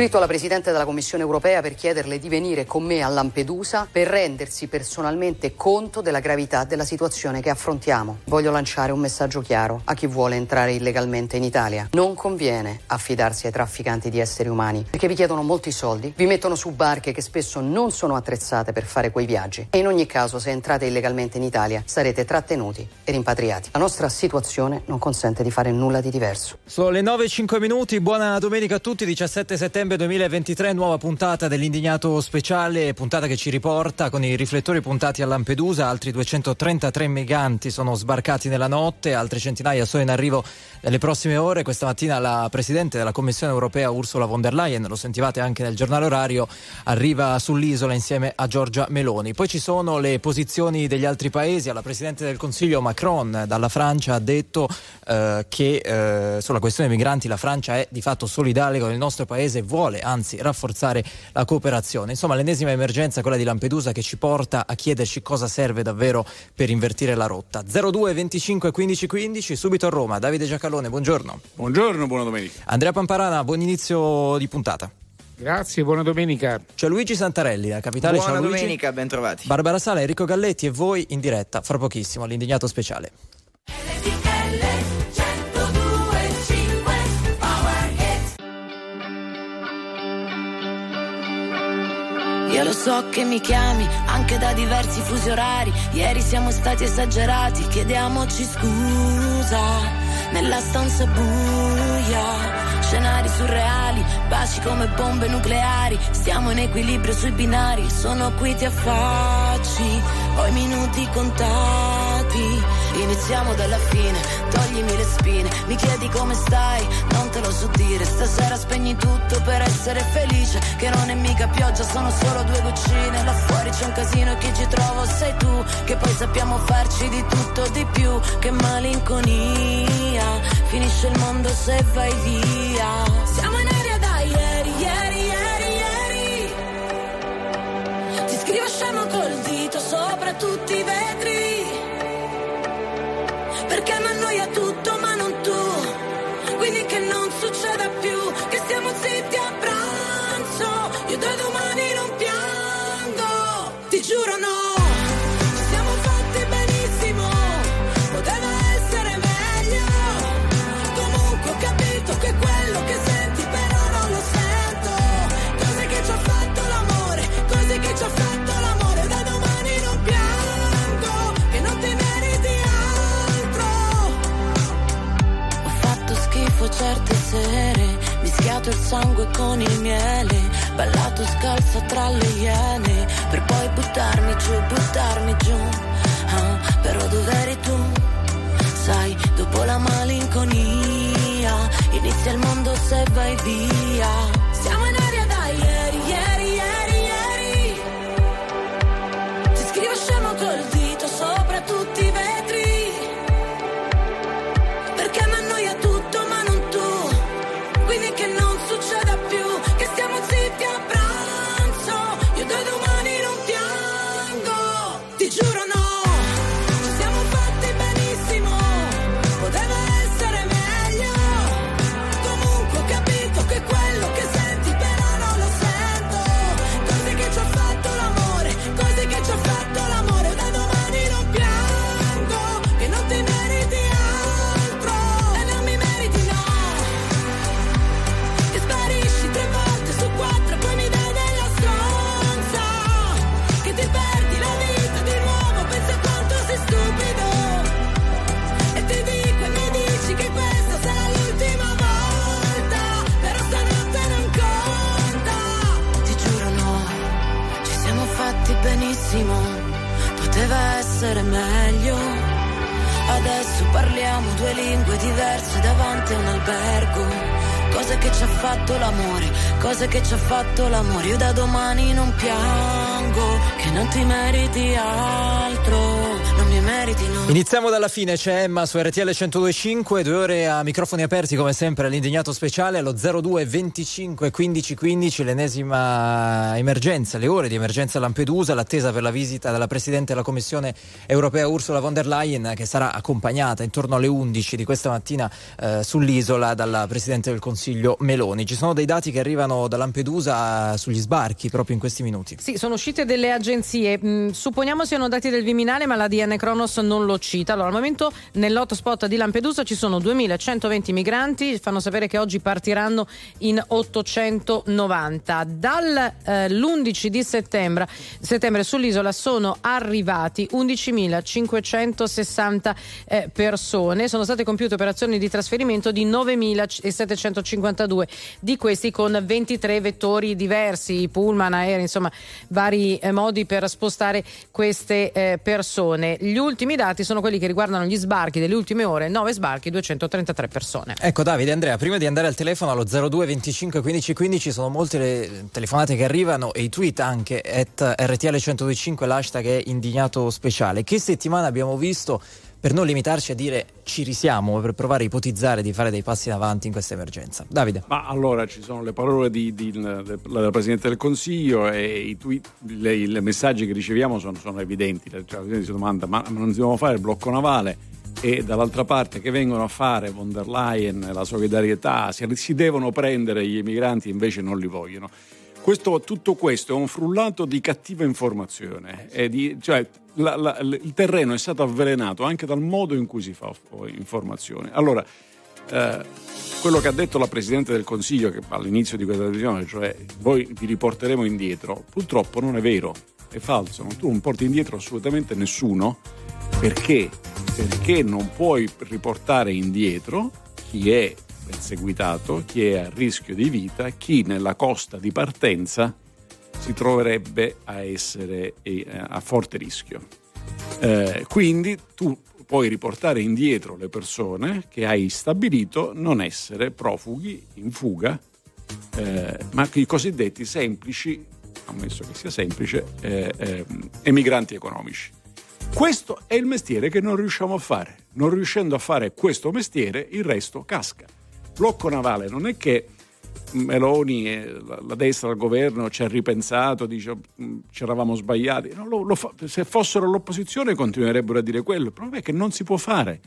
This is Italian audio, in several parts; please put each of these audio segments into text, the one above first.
scritto alla Presidente della Commissione europea per chiederle di venire con me a Lampedusa per rendersi personalmente conto della gravità della situazione che affrontiamo. Voglio lanciare un messaggio chiaro a chi vuole entrare illegalmente in Italia. Non conviene affidarsi ai trafficanti di esseri umani perché vi chiedono molti soldi, vi mettono su barche che spesso non sono attrezzate per fare quei viaggi e in ogni caso se entrate illegalmente in Italia sarete trattenuti e rimpatriati. La nostra situazione non consente di fare nulla di diverso. Sono le 9.05 minuti, buona domenica a tutti, 17 settembre 2023, nuova puntata dell'indignato speciale, puntata che ci riporta con i riflettori puntati a Lampedusa, altri 233 migranti sono sbarcati nella notte, altre centinaia sono in arrivo nelle prossime ore. Questa mattina la Presidente della Commissione europea Ursula von der Leyen, lo sentivate anche nel giornale orario, arriva sull'isola insieme a Giorgia Meloni. Poi ci sono le posizioni degli altri paesi, alla Presidente del Consiglio Macron dalla Francia ha detto eh, che eh, sulla questione migranti la Francia è di fatto solidale con il nostro paese vuole anzi rafforzare la cooperazione. Insomma l'ennesima emergenza, quella di Lampedusa, che ci porta a chiederci cosa serve davvero per invertire la rotta. 02 25 15 15, subito a Roma, Davide Giacalone, buongiorno. Buongiorno, buona domenica. Andrea Pamparana, buon inizio di puntata. Grazie, buona domenica. C'è Luigi Santarelli, la capitale. Buona Ciao, domenica, Luigi. ben trovati. Barbara Sala, Enrico Galletti e voi in diretta fra pochissimo all'indignato speciale. Io lo so che mi chiami anche da diversi fusi orari. Ieri siamo stati esagerati, chiediamoci scusa. Nella stanza buia, scenari surreali, baci come bombe nucleari. Stiamo in equilibrio sui binari, sono qui ti affacci. Ho i minuti contati, iniziamo dalla fine, toglimi le spine. Mi chiedi come stai, non te lo so dire. Stasera spegni tutto per essere felice. Che non è mica pioggia, sono solo due goccine. Là fuori c'è un casino e chi ci trovo sei tu. Che poi sappiamo farci di tutto di più. Che malinconia, finisce il mondo se vai via. Siamo in aria da ieri, ieri, ieri, ieri. Ti scrivo scemo col dito sopra tutti i vetri. Sere, mischiato il sangue con il miele, ballato scalza tra le iene, per poi buttarmi giù, buttarmi giù. Ah, però dov'eri tu? Sai, dopo la malinconia, inizia il mondo se vai via. Essere meglio Adesso parliamo due lingue diverse davanti a un albergo. Cose che ci ha fatto l'amore, cose che ci ha fatto l'amore. Io da domani non piango, che non ti meriti altro, Iniziamo dalla fine, c'è Emma su RTL 102.5, due ore a microfoni aperti come sempre all'indignato speciale allo 02 25 15 15, l'ennesima emergenza, le ore di emergenza a Lampedusa, l'attesa per la visita della Presidente della Commissione europea Ursula von der Leyen che sarà accompagnata intorno alle 11 di questa mattina eh, sull'isola dalla Presidente del Consiglio Meloni. Ci sono dei dati che arrivano da Lampedusa sugli sbarchi proprio in questi minuti. Sì, sono uscite delle agenzie, mm, supponiamo siano dati del Viminale ma la DN Cronos non lo cita. Allora, al momento nell'hotspot di Lampedusa ci sono 2120 migranti, fanno sapere che oggi partiranno in 890. Dall'11 eh, di settembre, settembre, sull'isola sono arrivati 11.560 eh, persone, sono state compiute operazioni di trasferimento di 9.752, di questi con 23 vettori diversi, pullman, aerei, insomma vari eh, modi per spostare queste eh, persone. Gli ultimi dati sono quelli che riguardano gli sbarchi delle ultime ore, 9 sbarchi, 233 persone. Ecco Davide, Andrea, prima di andare al telefono allo 02 25 15 15 sono molte le telefonate che arrivano e i tweet anche at RTL 1025 l'hashtag è indignato speciale. Che settimana abbiamo visto per non limitarci a dire ci risiamo, per provare a ipotizzare di fare dei passi in avanti in questa emergenza. Davide. Ma allora ci sono le parole di, di, della Presidente del Consiglio e i, tweet, le, i messaggi che riceviamo sono, sono evidenti. La Presidente si domanda ma non dobbiamo fare il blocco navale? E dall'altra parte che vengono a fare von der Leyen, la solidarietà, si, si devono prendere gli emigranti invece non li vogliono. Questo, tutto questo è un frullato di cattiva informazione, di, cioè la, la, il terreno è stato avvelenato anche dal modo in cui si fa informazione. Allora, eh, quello che ha detto la Presidente del Consiglio all'inizio di questa decisione, cioè voi vi riporteremo indietro, purtroppo non è vero, è falso, tu non porti indietro assolutamente nessuno, perché? Perché non puoi riportare indietro chi è perseguitato, chi è a rischio di vita, chi nella costa di partenza si troverebbe a essere eh, a forte rischio. Eh, quindi tu puoi riportare indietro le persone che hai stabilito non essere profughi in fuga, eh, ma i cosiddetti semplici, ammesso che sia semplice, eh, eh, emigranti economici. Questo è il mestiere che non riusciamo a fare. Non riuscendo a fare questo mestiere, il resto casca blocco navale non è che Meloni e la destra del governo ci ha ripensato, dice mm, ci eravamo sbagliati. No, lo, lo fa, se fossero all'opposizione continuerebbero a dire quello. Il problema è che non si può fare.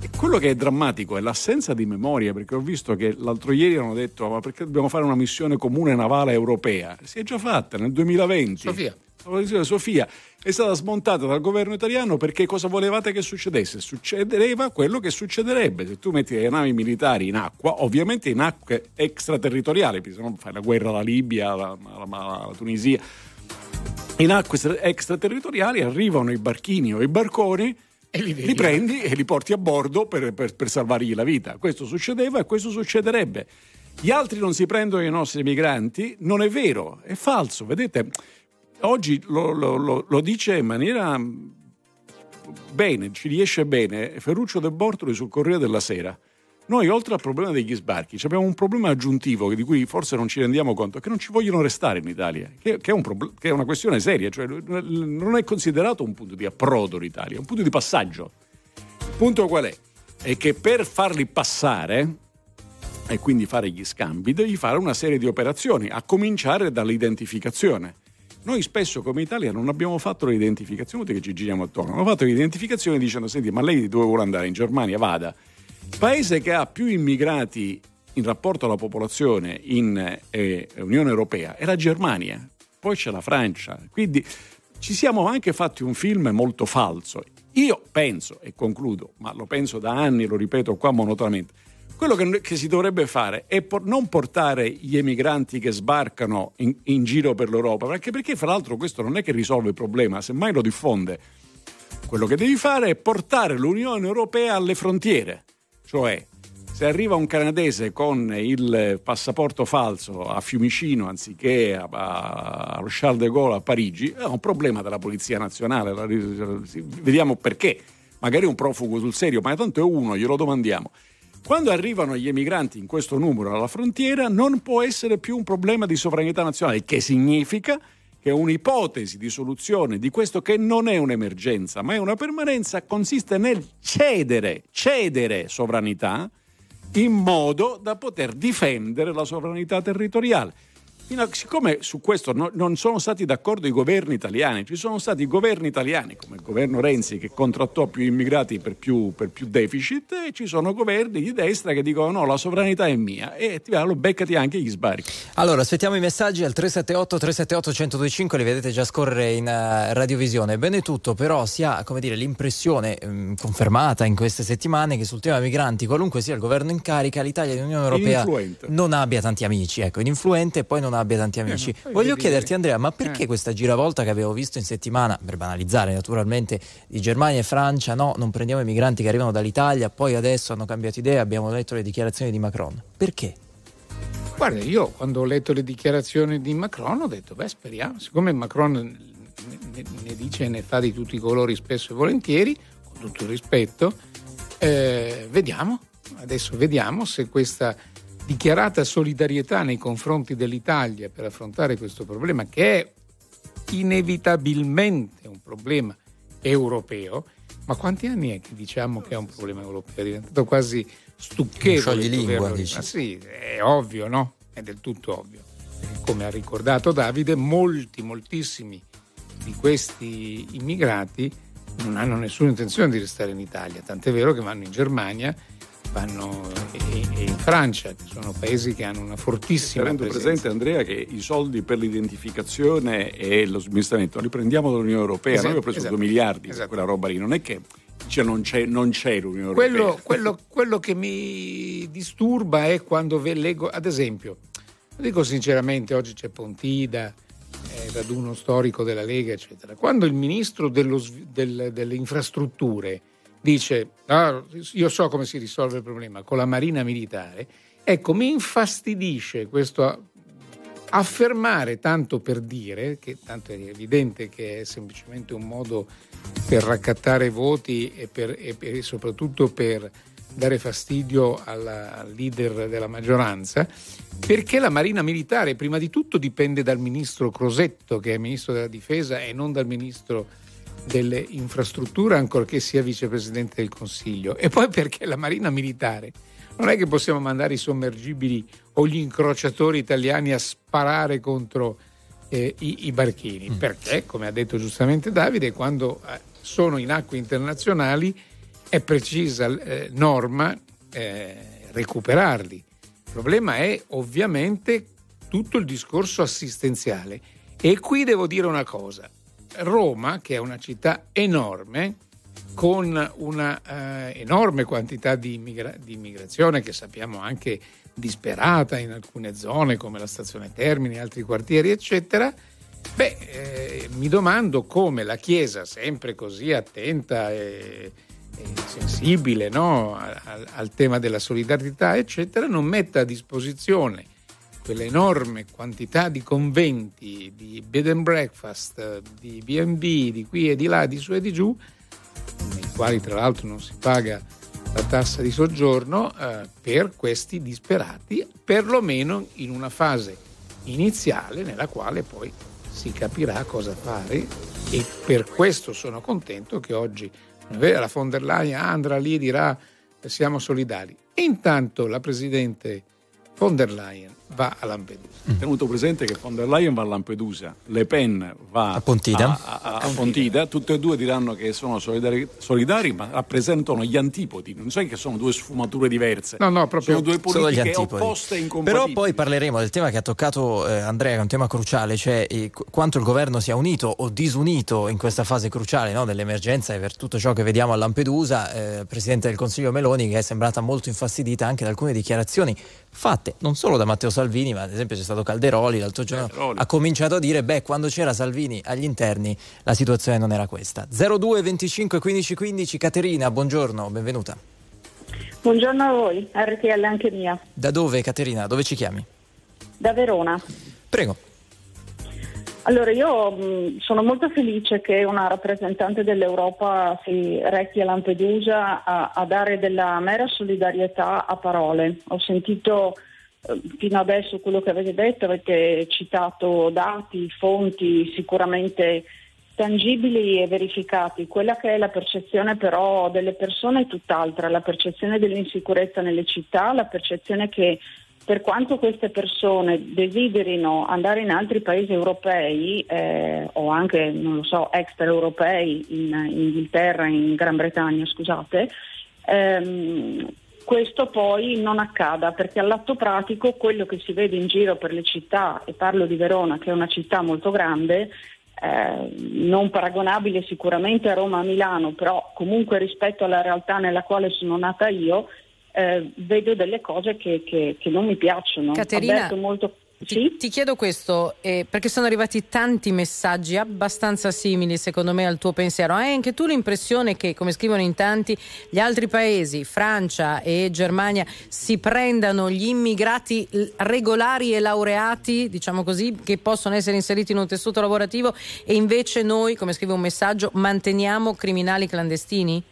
E quello che è drammatico è l'assenza di memoria, perché ho visto che l'altro ieri hanno detto ma perché dobbiamo fare una missione comune navale europea? Si è già fatta nel 2020. Sofia. Sofia è stata smontata dal governo italiano perché cosa volevate che succedesse? Succedeva quello che succederebbe se tu metti le navi militari in acqua, ovviamente in acque extraterritoriali, se no fai la guerra alla Libia, alla, alla, alla Tunisia. In acque extraterritoriali arrivano i barchini o i barconi e li, li prendi e li porti a bordo per, per, per salvargli la vita. Questo succedeva e questo succederebbe. Gli altri non si prendono i nostri migranti, non è vero, è falso. Vedete, oggi lo, lo, lo, dice in maniera bene, ci riesce bene Ferruccio De Bortoli sul Corriere della Sera. Noi, oltre al problema degli sbarchi, abbiamo un problema aggiuntivo di cui forse non ci rendiamo conto, che non ci vogliono restare in Italia, che, che, è, un prob- che è, una questione seria, cioè non è considerato un punto di approdo l'Italia, è un punto di passaggio. Il punto qual è? È che per farli passare, e quindi fare gli scambi, devi fare una serie di operazioni, a cominciare dall'identificazione. Noi spesso come Italia non abbiamo fatto l'identificazione perché ci giriamo attorno, abbiamo fatto l'identificazione dicendo senti ma lei dove vuole andare? In Germania vada. Paese che ha più immigrati in rapporto alla popolazione in eh, Unione Europea è la Germania, poi c'è la Francia, quindi ci siamo anche fatti un film molto falso. Io penso, e concludo, ma lo penso da anni, lo ripeto qua monotonamente, quello che, che, si dovrebbe fare è por- non portare gli emigranti che sbarcano in, in giro per l'Europa, anche perché fra l'altro questo non è che risolve il problema, semmai lo diffonde. Quello che devi fare è portare l'Unione Europea alle frontiere, cioè se arriva un canadese con il passaporto falso a Fiumicino anziché a, a Charles de Gaulle a Parigi, è un problema della Polizia Nazionale. Vediamo perché. Magari un profugo sul serio, ma tanto è uno, glielo domandiamo. Quando arrivano gli emigranti in questo numero alla frontiera non può essere più un problema di sovranità nazionale, che significa che un'ipotesi di soluzione di questo che non è un'emergenza, ma è una permanenza, consiste nel cedere, cedere sovranità in modo da poter difendere la sovranità territoriale. A, siccome su questo no, non sono stati d'accordo i governi italiani, ci sono stati governi italiani come il governo Renzi che contrattò più immigrati per più, per più deficit e ci sono governi di destra che dicono no, la sovranità è mia e ti lo beccati anche gli sbarchi. Allora, aspettiamo i messaggi al 378 378 1025, li vedete già scorrere in uh, radiovisione. Bene tutto, però si ha come dire, l'impressione um, confermata in queste settimane che sul tema migranti, qualunque sia il governo in carica, l'Italia e l'Unione Europea non abbia tanti amici, ecco, ininfluente e poi non abbia tanti amici. Eh, Voglio chiederti, Andrea, ma perché eh. questa giravolta che avevo visto in settimana, per banalizzare naturalmente, di Germania e Francia, no, non prendiamo i migranti che arrivano dall'Italia, poi adesso hanno cambiato idea, abbiamo letto le dichiarazioni di Macron. Perché? Guarda, io quando ho letto le dichiarazioni di Macron ho detto, beh, speriamo, siccome Macron ne, ne dice e ne fa di tutti i colori spesso e volentieri, con tutto il rispetto, eh, vediamo, adesso vediamo se questa dichiarata solidarietà nei confronti dell'Italia per affrontare questo problema che è inevitabilmente un problema europeo, ma quanti anni è che diciamo che è un problema europeo? È diventato quasi stucchevole. lingua, Ma sì, è ovvio, no? È del tutto ovvio. Come ha ricordato Davide, molti, moltissimi di questi immigrati non hanno nessuna intenzione di restare in Italia, tant'è vero che vanno in Germania vanno in Francia, che sono paesi che hanno una fortissima Tenendo presenza. presente Andrea che i soldi per l'identificazione e lo smistamento li prendiamo dall'Unione Europea, esatto, noi abbiamo preso esatto, 2 miliardi esatto. quella roba lì, non è che cioè non, c'è, non c'è l'Unione quello, Europea. Quello, quello, che mi disturba è quando leggo, ad esempio, lo dico sinceramente, oggi c'è Pontida, eh, raduno storico della Lega, eccetera. Quando il ministro dello, del, delle infrastrutture dice ah, io so come si risolve il problema con la marina militare, ecco mi infastidisce questo affermare tanto per dire, che tanto è evidente che è semplicemente un modo per raccattare voti e, per, e, per, e soprattutto per dare fastidio alla, al leader della maggioranza, perché la Marina Militare prima di tutto dipende dal ministro Crosetto, che è ministro della difesa, e non dal ministro delle infrastrutture, ancorché sia vicepresidente del Consiglio. E poi perché la Marina Militare non è che possiamo mandare i sommergibili o gli incrociatori italiani a sparare contro eh, i, i, barchini, mm. perché, come ha detto giustamente Davide, quando eh, sono in acque internazionali è precisa eh, norma eh, recuperarli. Il problema è ovviamente tutto il discorso assistenziale. E qui devo dire una cosa, Roma, che è una città enorme, con una eh, enorme quantità di, immigra- di, immigrazione che sappiamo anche disperata in alcune zone come la stazione Termini, altri quartieri, eccetera. Beh, eh, mi domando come la Chiesa, sempre così attenta e, e sensibile no? al, al tema della solidarietà, eccetera, non metta a disposizione quell'enorme quantità di conventi, di bed and breakfast, di BB, di qui e di là, di su e di giù, nei quali tra l'altro non si paga la tassa di soggiorno, eh, per questi disperati, perlomeno in una fase iniziale nella quale poi si capirà cosa fare e per questo sono contento che oggi la von der Leyen andrà lì e dirà siamo solidari. E intanto la Presidente von der Leyen va a Lampedusa. Mm. Tenuto presente che von der Leyen va a Lampedusa, Le Pen va a Pontida, a, a, a Pontida. tutte e due diranno che sono solidari, solidari, ma rappresentano gli antipodi, non sai che sono due sfumature diverse, no, no, proprio sono due politiche opposte e incompatibili. Però poi parleremo del tema che ha toccato eh, Andrea, che è un tema cruciale, cioè eh, quanto il governo sia unito o disunito in questa fase cruciale no, dell'emergenza e per tutto ciò che vediamo a Lampedusa, eh, Presidente del Consiglio Meloni che è sembrata molto infastidita anche da alcune dichiarazioni fatte non solo da Matteo Salvini, ma ad esempio c'è stato Calderoli l'altro giorno, Calderoli. ha cominciato a dire, beh, quando c'era Salvini agli interni la situazione non era questa. 02 25 15 15, Caterina, buongiorno, benvenuta. Buongiorno a voi, RTL anche mia. Da dove Caterina? Dove ci chiami? Da Verona. Prego. Allora, io mh, sono molto felice che una rappresentante dell'Europa si rechi a Lampedusa a, a dare della mera solidarietà a parole. Ho sentito eh, fino adesso quello che avete detto, avete citato dati, fonti sicuramente tangibili e verificati. Quella che è la percezione però delle persone è tutt'altra, la percezione dell'insicurezza nelle città, la percezione che per quanto queste persone desiderino andare in altri paesi europei eh, o anche, non lo so, extraeuropei in, in Inghilterra, in Gran Bretagna, scusate, ehm, questo poi non accada perché all'atto pratico quello che si vede in giro per le città, e parlo di Verona che è una città molto grande, eh, non paragonabile sicuramente a Roma a Milano, però comunque rispetto alla realtà nella quale sono nata io, eh, vedo delle cose che, che, che, non mi piacciono. Caterina, molto... Ti, ti, chiedo questo eh, perché sono arrivati tanti messaggi abbastanza simili secondo me al tuo pensiero. Hai anche tu l'impressione che, come scrivono in tanti, gli altri paesi, Francia e Germania, si prendano gli immigrati regolari e laureati, diciamo così, che possono essere inseriti in un tessuto lavorativo e invece noi, come scrive un messaggio, manteniamo criminali clandestini?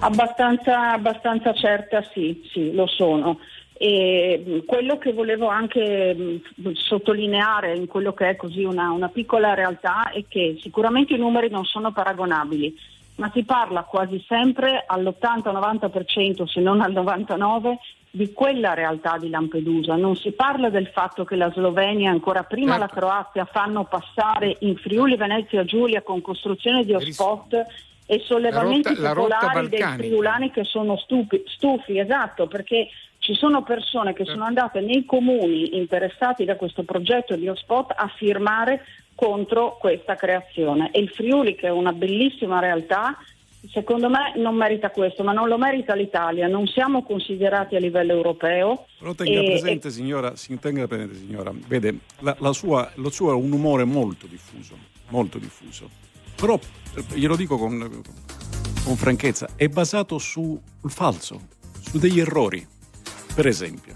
Abbastanza, abbastanza certa sì, sì, lo sono. E quello che volevo anche sottolineare in quello che è così una, una piccola realtà è che sicuramente i numeri non sono paragonabili, ma si parla quasi sempre all'80-90%, se non al 99%, di quella realtà di Lampedusa. Non si parla del fatto che la Slovenia, ancora prima certo. la Croazia, fanno passare in Friuli Venezia Giulia con costruzione di hotspot e sollevamenti la rotta, popolari dei friulani che sono stupi, stufi, esatto, perché ci sono persone che sono andate nei comuni interessati da questo progetto di hotspot a firmare contro questa creazione e il Friuli che è una bellissima realtà secondo me non merita questo, ma non lo merita l'Italia, non siamo considerati a livello europeo. Però tenga e, presente, e... signora, si tenga presente, signora, vede, la, la sua, lo suo è un umore molto diffuso, molto diffuso. Però, glielo dico con, con franchezza, è basato sul falso, su degli errori. Per esempio,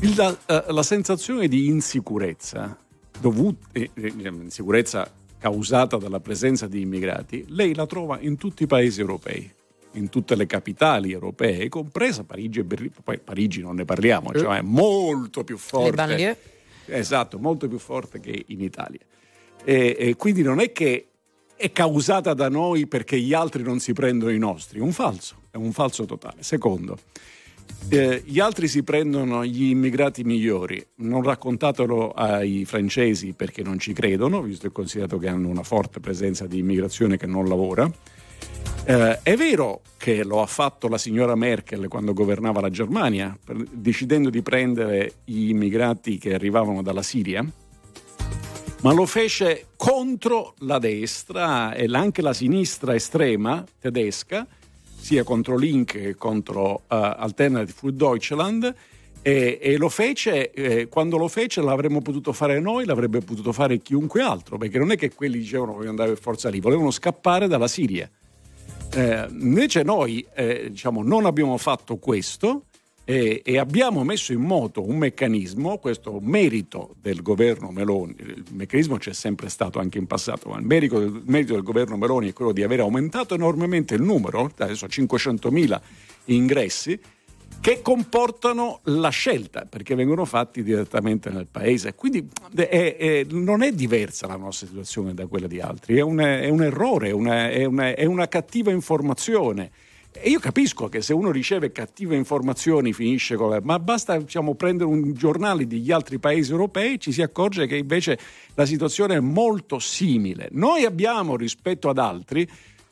il, la, eh, la, sensazione di insicurezza, dovuta, eh, eh, insicurezza causata dalla presenza di immigrati, lei la trova in tutti i paesi europei, in tutte le capitali europee, compresa Parigi e Berlino. Poi Parigi non ne parliamo, cioè è molto più forte. Esatto, molto più forte che in Italia. E, e quindi non è che è causata da noi perché gli altri non si prendono i nostri. Un falso, è un falso totale. Secondo, eh, gli altri si prendono gli immigrati migliori. Non raccontatelo ai francesi perché non ci credono, visto e considerato che hanno una forte presenza di immigrazione che non lavora. Eh, è vero che lo ha fatto la signora Merkel quando governava la Germania, per, decidendo di prendere gli immigrati che arrivavano dalla Siria ma lo fece contro la destra e anche la sinistra estrema tedesca, sia contro Link che contro uh, Alternative für Deutschland. E, e, lo fece, eh, quando lo fece l'avremmo potuto fare noi, l'avrebbe potuto fare chiunque altro, perché non è che quelli dicevano voglio andare per forza lì, volevano scappare dalla Siria. Eh, invece noi eh, diciamo, non abbiamo fatto questo e, e, abbiamo messo in moto un meccanismo, questo merito del governo Meloni, il meccanismo c'è sempre stato anche in passato, ma il merito, il merito del governo Meloni è quello di aver aumentato enormemente il numero, adesso 500.000 ingressi, che comportano la scelta, perché vengono fatti direttamente nel paese. Quindi è, è, non è diversa la nostra situazione da quella di altri, è un, è un errore, una, una, è una cattiva informazione e io capisco che se uno riceve cattive informazioni finisce con la... ma basta diciamo, prendere un giornale degli altri paesi europei e ci si accorge che invece la situazione è molto simile. Noi abbiamo rispetto ad altri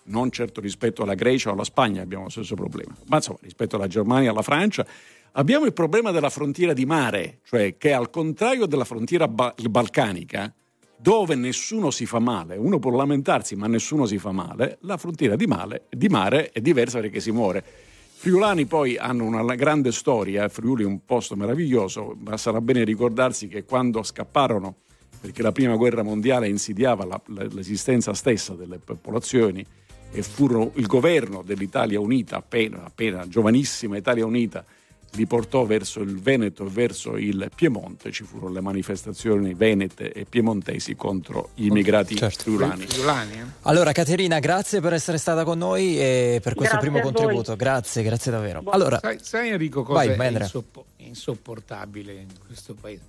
non certo rispetto alla Grecia o alla Spagna abbiamo lo stesso problema, ma insomma rispetto alla Germania e alla Francia abbiamo il problema della frontiera di mare, cioè che al contrario della frontiera ba- balcanica, dove nessuno si fa male, uno può lamentarsi ma nessuno si fa male, la frontiera di, male, di mare è diversa perché si muore. Friulani poi hanno una grande storia, Friuli è un posto meraviglioso, ma sarà bene ricordarsi che quando scapparono, perché la prima guerra mondiale insidiava la, l'esistenza stessa delle popolazioni, e furono il governo dell'Italia Unita, appena, appena giovanissima Italia Unita, li portò verso il Veneto e verso il Piemonte, ci furono le manifestazioni venete e piemontesi contro gli immigrati certo. friulani. eh? Allora Caterina, grazie per essere stata con noi e per questo grazie primo contributo. Grazie, grazie davvero. Allora, sai, sai Enrico cosa vai, è insopp- insopportabile in questo paese?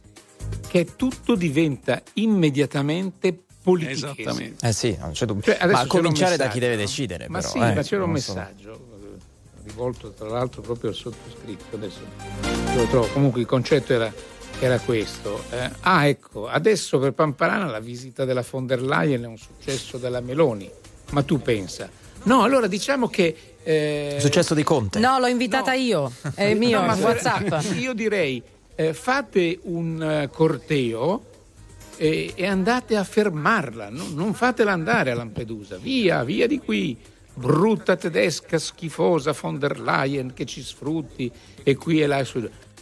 Che tutto diventa immediatamente politichese. Esattamente. Eh sì, non c'è dubbio. Cioè, ma a cominciare da chi deve decidere. Ma però, sì, eh, ma c'era un messaggio so. Rivolto tra l'altro proprio al sottoscritto, adesso lo trovo. Comunque il concetto era, era questo. Eh, ah, ecco, adesso per Pamparana la visita della von der Leyen è un successo della Meloni. Ma tu pensa. No, allora diciamo che eh... Il successo di Conte. No, l'ho invitata no. io, è mio, no, WhatsApp. Io direi eh, fate un uh, corteo e, e, andate a fermarla, no? non fatela andare a Lampedusa, via, via di qui. Brutta tedesca, schifosa von der Leyen che ci sfrutti e qui e là.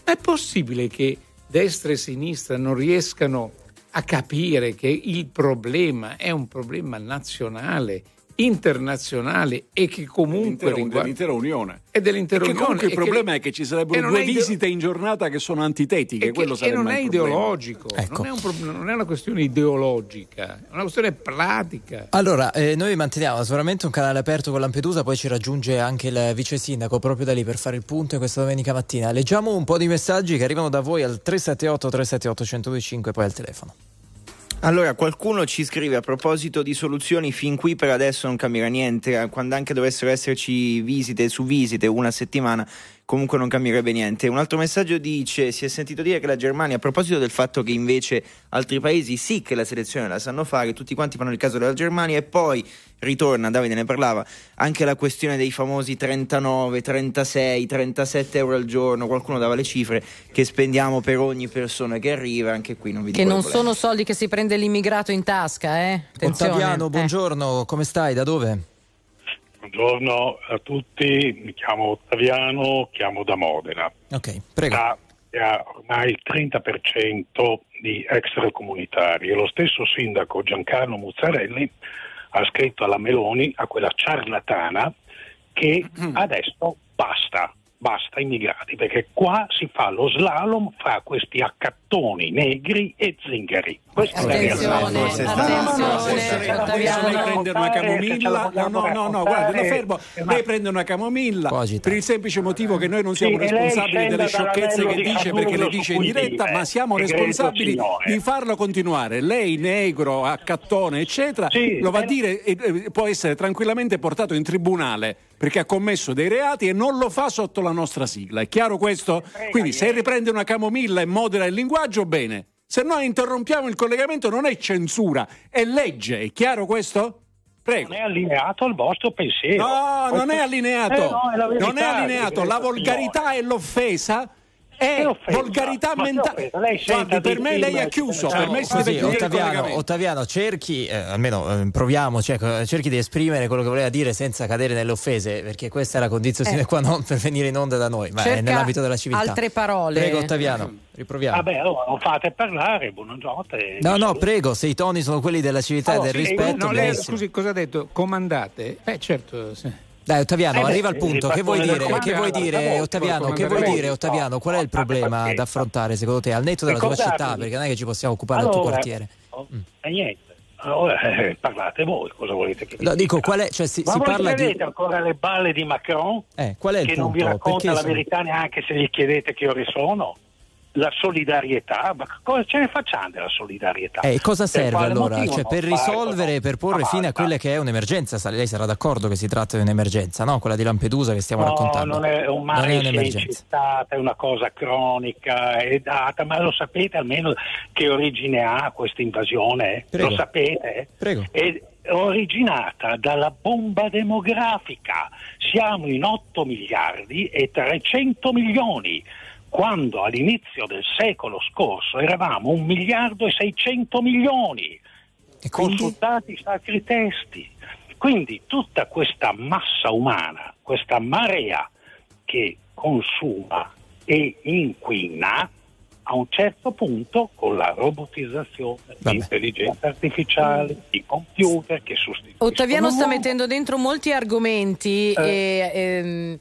È possibile che destra e sinistra non riescano a capire che il problema è un problema nazionale internazionale e che comunque dell'intera, riguarda... dell'intera Unione. E dell'intera Unione comunque il problema che... è che ci sarebbero due visite in giornata che sono antitetiche e, quello che, e non è ideologico ecco. non, è un, non, è una questione ideologica è una questione pratica. Allora eh, noi manteniamo sicuramente un canale aperto con Lampedusa poi ci raggiunge anche il vice sindaco proprio da lì per fare il punto questa domenica mattina. Leggiamo un po' di messaggi che arrivano da voi al 378 378 1025 poi al telefono allora, qualcuno ci scrive a proposito di soluzioni, fin qui per adesso non cambierà niente, quando anche dovessero esserci visite su visite una settimana, comunque non cambierebbe niente. Un altro messaggio dice: si è sentito dire che la Germania, a proposito del fatto che invece altri paesi sì che la selezione la sanno fare, tutti quanti fanno il caso della Germania e poi ritorna, Davide ne parlava, anche la questione dei famosi 39, 36, 37 euro al giorno, qualcuno dava le cifre che spendiamo per ogni persona che arriva, anche qui non vi dico Che non sono soldi che si prende l'immigrato in tasca, eh? Attenzione. Ottaviano, buongiorno, eh. come stai? Da dove? Buongiorno a tutti, mi chiamo Ottaviano, chiamo da Modena. Ok, prego. Da, ha ormai il 30% di extracomunitari e lo stesso sindaco Giancarlo Muzzarelli ha scritto alla Meloni, a quella ciarlatana, che mm. adesso basta, basta immigrati, perché qua si fa lo slalom fra questi accattoni negri e zingari. Questa attenzione, è la attenzione, adesso lei prende una camomilla, no, no, no, no, guarda, fermo, lei prende una camomilla per il semplice motivo che noi non siamo responsabili delle sciocchezze che dice perché le dice in diretta, ma siamo responsabili di farlo continuare. Lei negro, accattone, eccetera, lo va a dire e può essere tranquillamente portato in tribunale perché ha commesso dei reati e non lo fa sotto la nostra sigla. È chiaro questo? Quindi se riprende una camomilla e modera il linguaggio, bene. Se no interrompiamo il collegamento non è censura, è legge. È chiaro questo? Prego. Non è allineato al vostro pensiero. No, non è allineato. Eh no, è non è allineato. La volgarità e l'offesa è volgarità mentale. Guardi, per me lei ha chiuso. Per me si deve Ottaviano, Ottaviano, cerchi, eh, almeno eh, proviamo, cioè, cerchi di esprimere quello che voleva dire senza cadere nelle offese, perché questa è la condizione eh. qua non per venire in onda da noi, ma Cerca è nell'ambito della civiltà. Altre parole. Prego, Ottaviano, riproviamo. Vabbè, allora non fate parlare, buonanotte. No, no, prego, se i toni sono quelli della civiltà allora, e del sì, rispetto. No, lei, scusi, cosa ha detto? Comandate? Beh, certo. Sì. Dai Ottaviano, eh arriva al punto. Che vuoi dire, che vuoi dire Ottaviano? Che vuoi dire Ottaviano? Qual è il problema da affrontare secondo te al netto della tua città? Perché non è che ci possiamo occupare del tuo quartiere. Oh, mm. E niente. Allora, eh, parlate voi, cosa volete che no, dico, qual è, cioè, si, Ma si voi parla di... ancora le balle di Macron? Eh, qual è il che punto? non vi racconta Perché la sono... verità neanche se gli chiedete che ore sono? La solidarietà, ma cosa ce ne facciamo della solidarietà? E eh, cosa serve allora? Cioè, per risolvere, per porre fine a quella che è un'emergenza, lei sarà d'accordo che si tratta di un'emergenza, no? Quella di Lampedusa che stiamo no, raccontando. Non è un mare non è è una cosa cronica, è data, ma lo sapete almeno che origine ha questa invasione? Prego. Lo sapete? Prego. È originata dalla bomba demografica. Siamo in 8 miliardi e 300 milioni quando all'inizio del secolo scorso eravamo un miliardo e 600 milioni, e quindi... consultati i sacri testi. Quindi tutta questa massa umana, questa marea che consuma e inquina, a un certo punto con la robotizzazione, l'intelligenza artificiale, i computer che sostituiscono... Ottaviano sta mettendo dentro molti argomenti eh. e... Ehm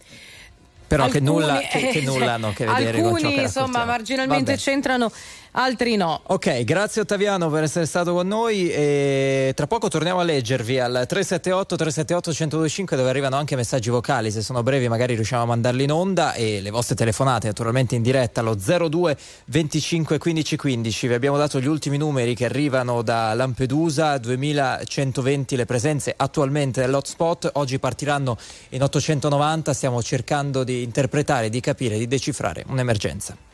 Però alcuni, che nulla, che, che nulla hanno a che vedere alcuni, con ciò che insomma, raccontiamo. marginalmente Vabbè. c'entrano, altri no. Ok, grazie Ottaviano per essere stato con noi e tra poco torniamo a leggervi al 378 378 1025 dove arrivano anche messaggi vocali, se sono brevi magari riusciamo a mandarli in onda e le vostre telefonate naturalmente in diretta allo 02 25 15 15. Vi abbiamo dato gli ultimi numeri che arrivano da Lampedusa, 2120 le presenze attualmente nell'hotspot, oggi partiranno in 890, stiamo cercando di interpretare, di capire, di decifrare un'emergenza.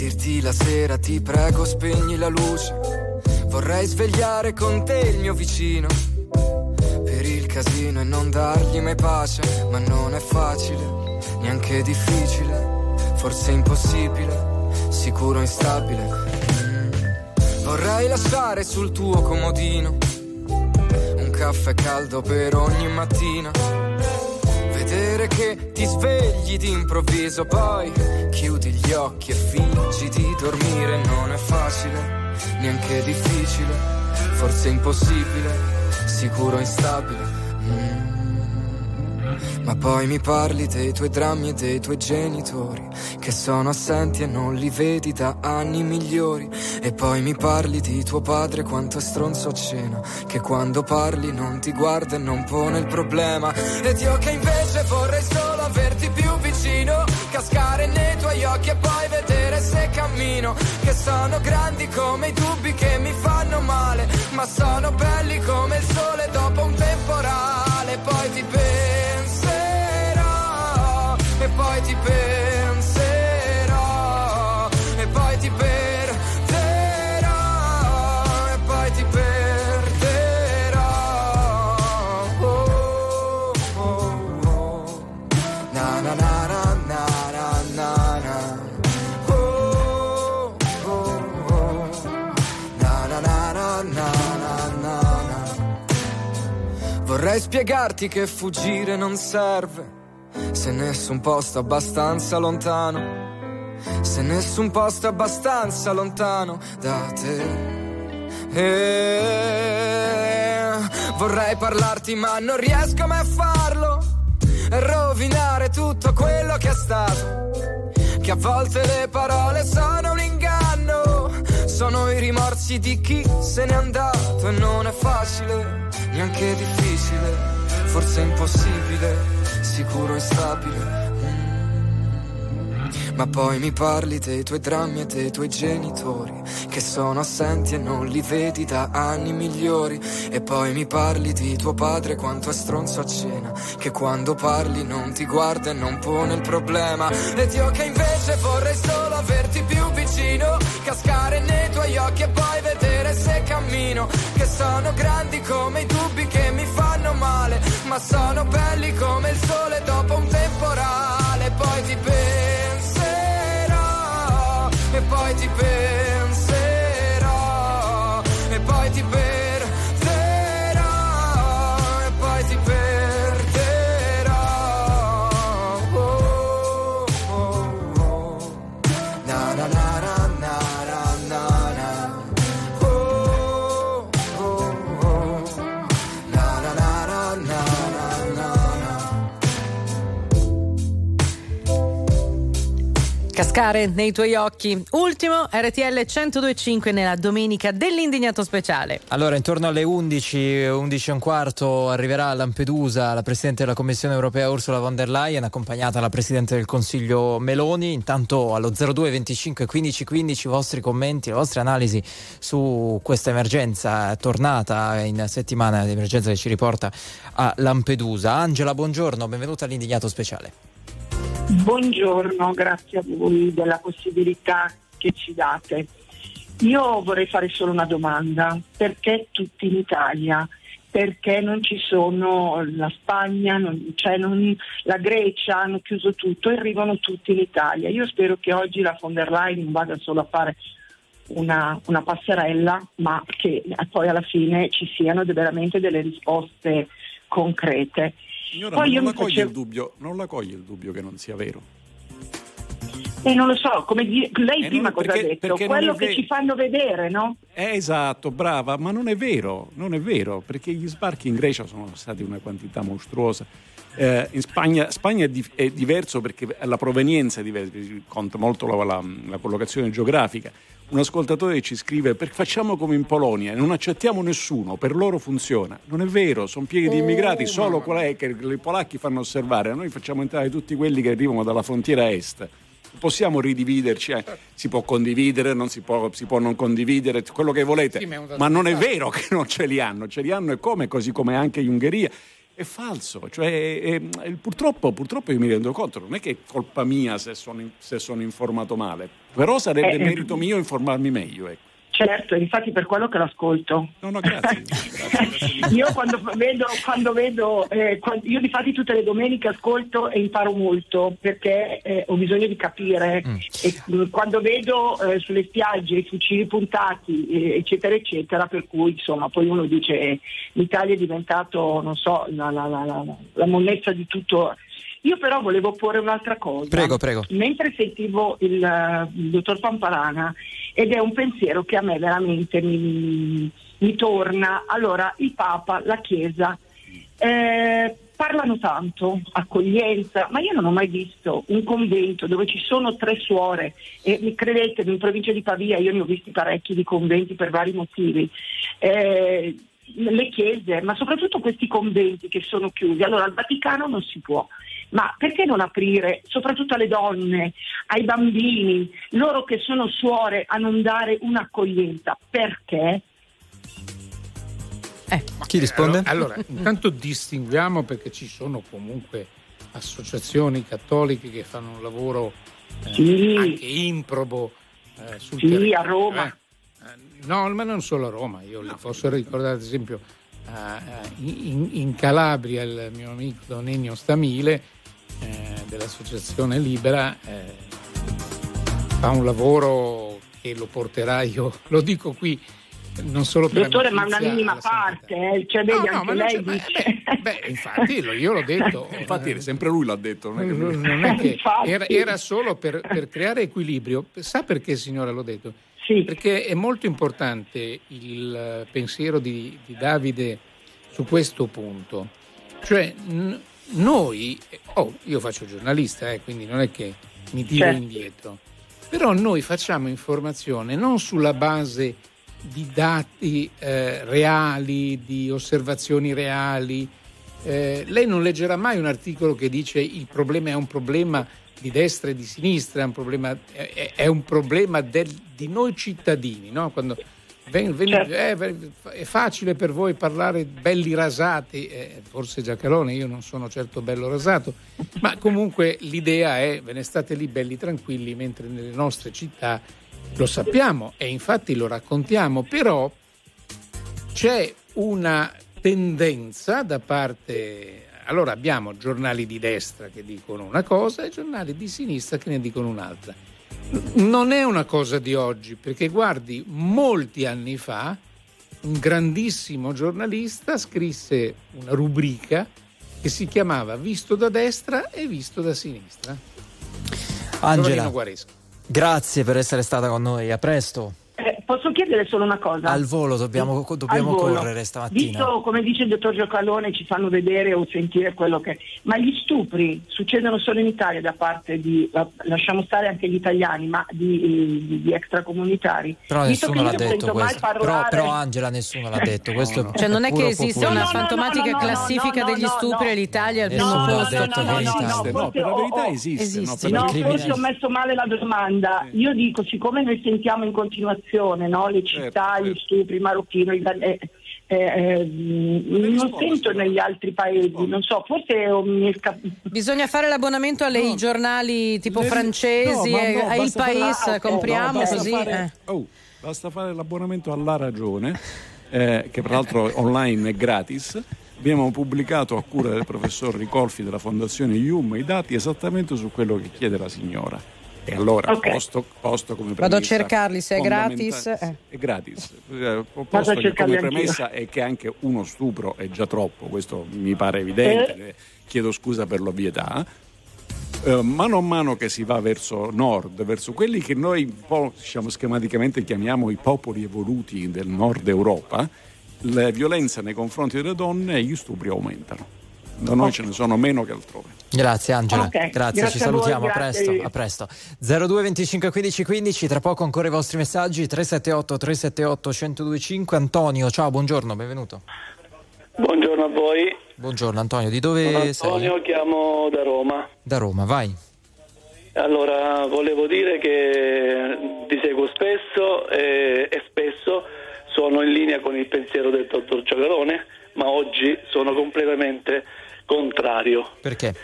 Dirti la sera ti prego spegni la luce. Vorrei svegliare con te il mio vicino. Per il casino e non dargli mai pace. Ma non è facile, neanche difficile. Forse impossibile, sicuro instabile. Mm. Vorrei lasciare sul tuo comodino un caffè caldo per ogni mattina. Vedere che ti svegli d'improvviso, poi chiudi gli occhi e fingi di dormire. Non è facile, neanche difficile, forse impossibile, sicuro instabile. Ma poi mi parli dei tuoi drammi e dei tuoi genitori che sono assenti e non li vedi da anni migliori. E poi mi parli di tuo padre quanto è stronzo a cena, che quando parli non ti guarda e non pone il problema. Ed io che invece vorrei solo averti più vicino, cascare nei tuoi occhi e poi vedere se cammino. Che sono grandi come i dubbi che mi fanno male, ma sono belli come il sole dopo un temporale. Poi ti penserò Vorrei spiegarti che fuggire non serve se nessun posto abbastanza lontano. Se nessun posto abbastanza lontano da te. E vorrei parlarti ma non riesco mai a farlo. Rovinare tutto quello che è stato. Che a volte le parole sono un inganno. Sono i rimorsi di chi se n'è andato e non è facile, neanche difficile, forse impossibile, sicuro instabile. Ma poi mi parli dei tuoi drammi e dei tuoi genitori che sono assenti e non li vedi da anni migliori. E poi mi parli di tuo padre quanto è stronzo a cena, che quando parli non ti guarda e non pone il problema. Ed io che invece vorrei solo averti più vicino, cascare nei tuoi occhi e poi cammino. Che sono grandi come i dubbi che mi fanno male, ma sono belli come il sole dopo un temporale. Poi ti penserò e poi ti penserò Cascare nei tuoi occhi. Ultimo RTL 1025 nella domenica dell'indignato speciale. Allora, intorno alle 11, 11 e un quarto arriverà a Lampedusa la Presidente della Commissione europea Ursula von der Leyen, accompagnata dalla Presidente del Consiglio Meloni. Intanto allo 02 25 15 15 i vostri commenti, le vostre analisi su questa emergenza tornata in settimana di emergenza che ci riporta a Lampedusa. Angela, buongiorno, benvenuta all'indignato speciale. Buongiorno, grazie a voi della possibilità che ci date. Io vorrei fare solo una domanda, perché tutti in Italia? Perché non ci sono la Spagna, non, cioè non- la Grecia, hanno chiuso tutto e arrivano tutti in Italia. Io spero che oggi la von der Leyen non vada solo a fare una, una passerella, ma che poi alla fine ci siano veramente delle risposte concrete. Signora, Poi non, la coglie facevo- il dubbio, non la coglie il dubbio che non sia vero. E non lo so, come di- lei Eh, prima non- cosa perché- ha detto? Quello che ci fanno vedere, no? Eh, esatto, brava, ma non è vero, non è vero, perché gli sbarchi in Grecia sono stati una quantità mostruosa. Eh, in Spagna, Spagna è, di- è diverso perché la provenienza è diversa, conta molto la, la- la collocazione geografica. Un ascoltatore ci scrive: "Per- facciamo come in Polonia, non accettiamo nessuno, per loro funziona. Non è vero, sono pieni di immigrati, solo quelle che i polacchi fanno osservare. Noi facciamo entrare tutti quelli che arrivano dalla frontiera est. Possiamo ridividerci, eh. si può condividere, non si, può, si può non condividere, quello che volete, Sì, ma è non è vero che non ce li hanno, ce li hanno e come, così come anche in Ungheria. È falso, cioè, eh, eh, purtroppo, purtroppo io mi rendo conto, non è che è colpa mia se sono, se sono informato male, però sarebbe Eh, eh. merito mio informarmi meglio. Ecco. Certo, infatti per quello che l'ascolto. No, no, grazie. io quando vedo, quando vedo eh, quan- io difatti tutte le domeniche ascolto e imparo molto perché eh, ho bisogno di capire e mh, quando vedo eh, sulle spiagge i fucili puntati eh, eccetera eccetera per cui insomma poi uno dice eh, l'Italia è diventato non so la, la, la, la, la monnezza di tutto io però volevo porre un'altra cosa Prego, prego. mentre sentivo il, il dottor Pamparana ed è un pensiero che a me veramente mi, mi torna. Allora, il Papa, la Chiesa, eh, parlano tanto, accoglienza, ma io non ho mai visto un convento dove ci sono tre suore e mi credetemi, in provincia di Pavia io ne ho visti parecchi di conventi per vari motivi. Eh, le chiese, ma soprattutto questi conventi che sono chiusi. Allora al Vaticano non si può, ma perché non aprire soprattutto alle donne, ai bambini, loro che sono suore, a non dare un'accoglienza? Perché? Chi risponde? Allora, allora, intanto distinguiamo perché ci sono comunque associazioni cattoliche che fanno un lavoro eh, Sì. anche improbo eh, sul Sì, territorio, a Roma. Eh. Eh, No, ma non solo a Roma, io le posso ricordare ad esempio eh, in, in Calabria il mio amico Don Ennio Stamile eh, dell'Associazione Libera eh, fa un lavoro che lo porterà io, lo dico qui non solo per Dottore, ma una minima parte, eh, cioè vedi No, no, lei c'è- beh, dice... Beh, infatti, io l'ho detto. Infatti, sempre lui l'ha detto. Non è che Non è che- era, era solo per, per creare equilibrio. Sa perché, signora, l'ho detto? Sì. Perché è molto importante il pensiero di, di Davide su questo punto. Cioè, n- noi, oh, io faccio giornalista, eh, quindi non è che mi tiro Certo. indietro, però noi facciamo informazione non sulla base di dati eh, reali, di osservazioni reali. Eh, lei non leggerà mai un articolo che dice il problema è un problema di destra e di sinistra, è un problema, è, è un problema del- di noi cittadini. No? Quando ven- ven- Certo. eh, è facile per voi parlare belli rasati, eh, forse Giacalone, io non sono certo bello rasato, ma comunque l'idea è ve ne state lì belli tranquilli mentre nelle nostre città lo sappiamo e infatti lo raccontiamo, però c'è una tendenza da parte... Allora abbiamo giornali di destra che dicono una cosa e giornali di sinistra che ne dicono un'altra. Non è una cosa di oggi, perché guardi, molti anni fa un grandissimo giornalista scrisse una rubrica che si chiamava Visto da destra e visto da sinistra. Angela, grazie per essere stata con noi. A presto. Eh, posso chiedere solo una cosa? Al volo dobbiamo, dobbiamo Al volo. correre stamattina. Visto, come dice il dottor Giocalone, ci fanno vedere o sentire quello che... Ma gli stupri succedono solo in Italia da parte di, la- lasciamo stare anche gli italiani, ma di, di- di extracomunitari? Però Visto nessuno l'ha io non detto questo. Però, però Angela nessuno l'ha detto. Questo no. Cioè non è che esiste una No, fantomatica no, classifica degli stupri e l'Italia è al Nessuno primo posto. no, per la verità esiste. no, forse ho messo male la domanda. Io dico, siccome noi sentiamo in continuazione no, le città, Certo, gli certo. stupri, i marocchini, i- eh, eh, eh, non sento negli altri paesi, non so, forse mi è Bisogna fare l'abbonamento alle giornali tipo Le- francesi, no, eh, no, a Il basta fare- Ah, compriamo No, basta così. fare- eh. oh, basta fare l'abbonamento alla ragione, eh, che peraltro online è gratis. Abbiamo pubblicato a cura del professor Ricolfi della Fondazione IUM i dati esattamente su quello che chiede la signora. E allora, Ok. posto, posto come Vado a premessa cercarli se è gratis. eh. È gratis. Eh, Posto che come anch'io. premessa è che anche uno stupro è già troppo, questo mi pare evidente, Eh. eh, chiedo scusa per l'ovvietà. Eh, mano a mano che si va verso nord, verso quelli che noi un po' diciamo, schematicamente chiamiamo i popoli evoluti del nord Europa, la violenza nei confronti delle donne e gli stupri aumentano. Da noi ce ne sono meno che altrove. Grazie Angela, Ok, grazie, grazie ci a voi, salutiamo, grazie. a presto, a presto. 02 25 15 15, tra poco ancora i vostri messaggi, 378 378 1025. Antonio, ciao, buongiorno, benvenuto. Buongiorno a voi, Buongiorno Antonio, di dove Antonio, sei? chiamo da Roma. Da Roma, vai. Allora, volevo dire che ti seguo spesso e, e spesso sono in linea con il pensiero del dottor Giagarone, ma oggi sono completamente contrario. Perché?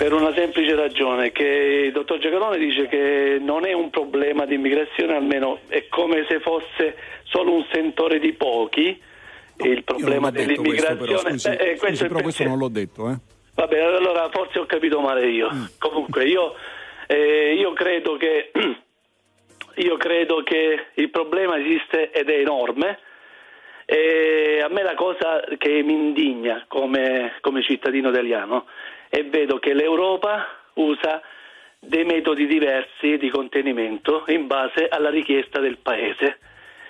Per una semplice ragione, che il dottor Giacarone dice che non è un problema di immigrazione, almeno è come se fosse solo un sentore di pochi il problema dell'immigrazione. Questo, però, scusi, Eh, eh, questo scusi, il però questo non l'ho detto, eh. Vabbè, allora forse ho capito male io. Mm. Comunque io, eh, io credo che io credo che il problema esiste ed è enorme. E a me la cosa che mi indigna come, come cittadino italiano è vedo che l'Europa usa dei metodi diversi di contenimento in base alla richiesta del paese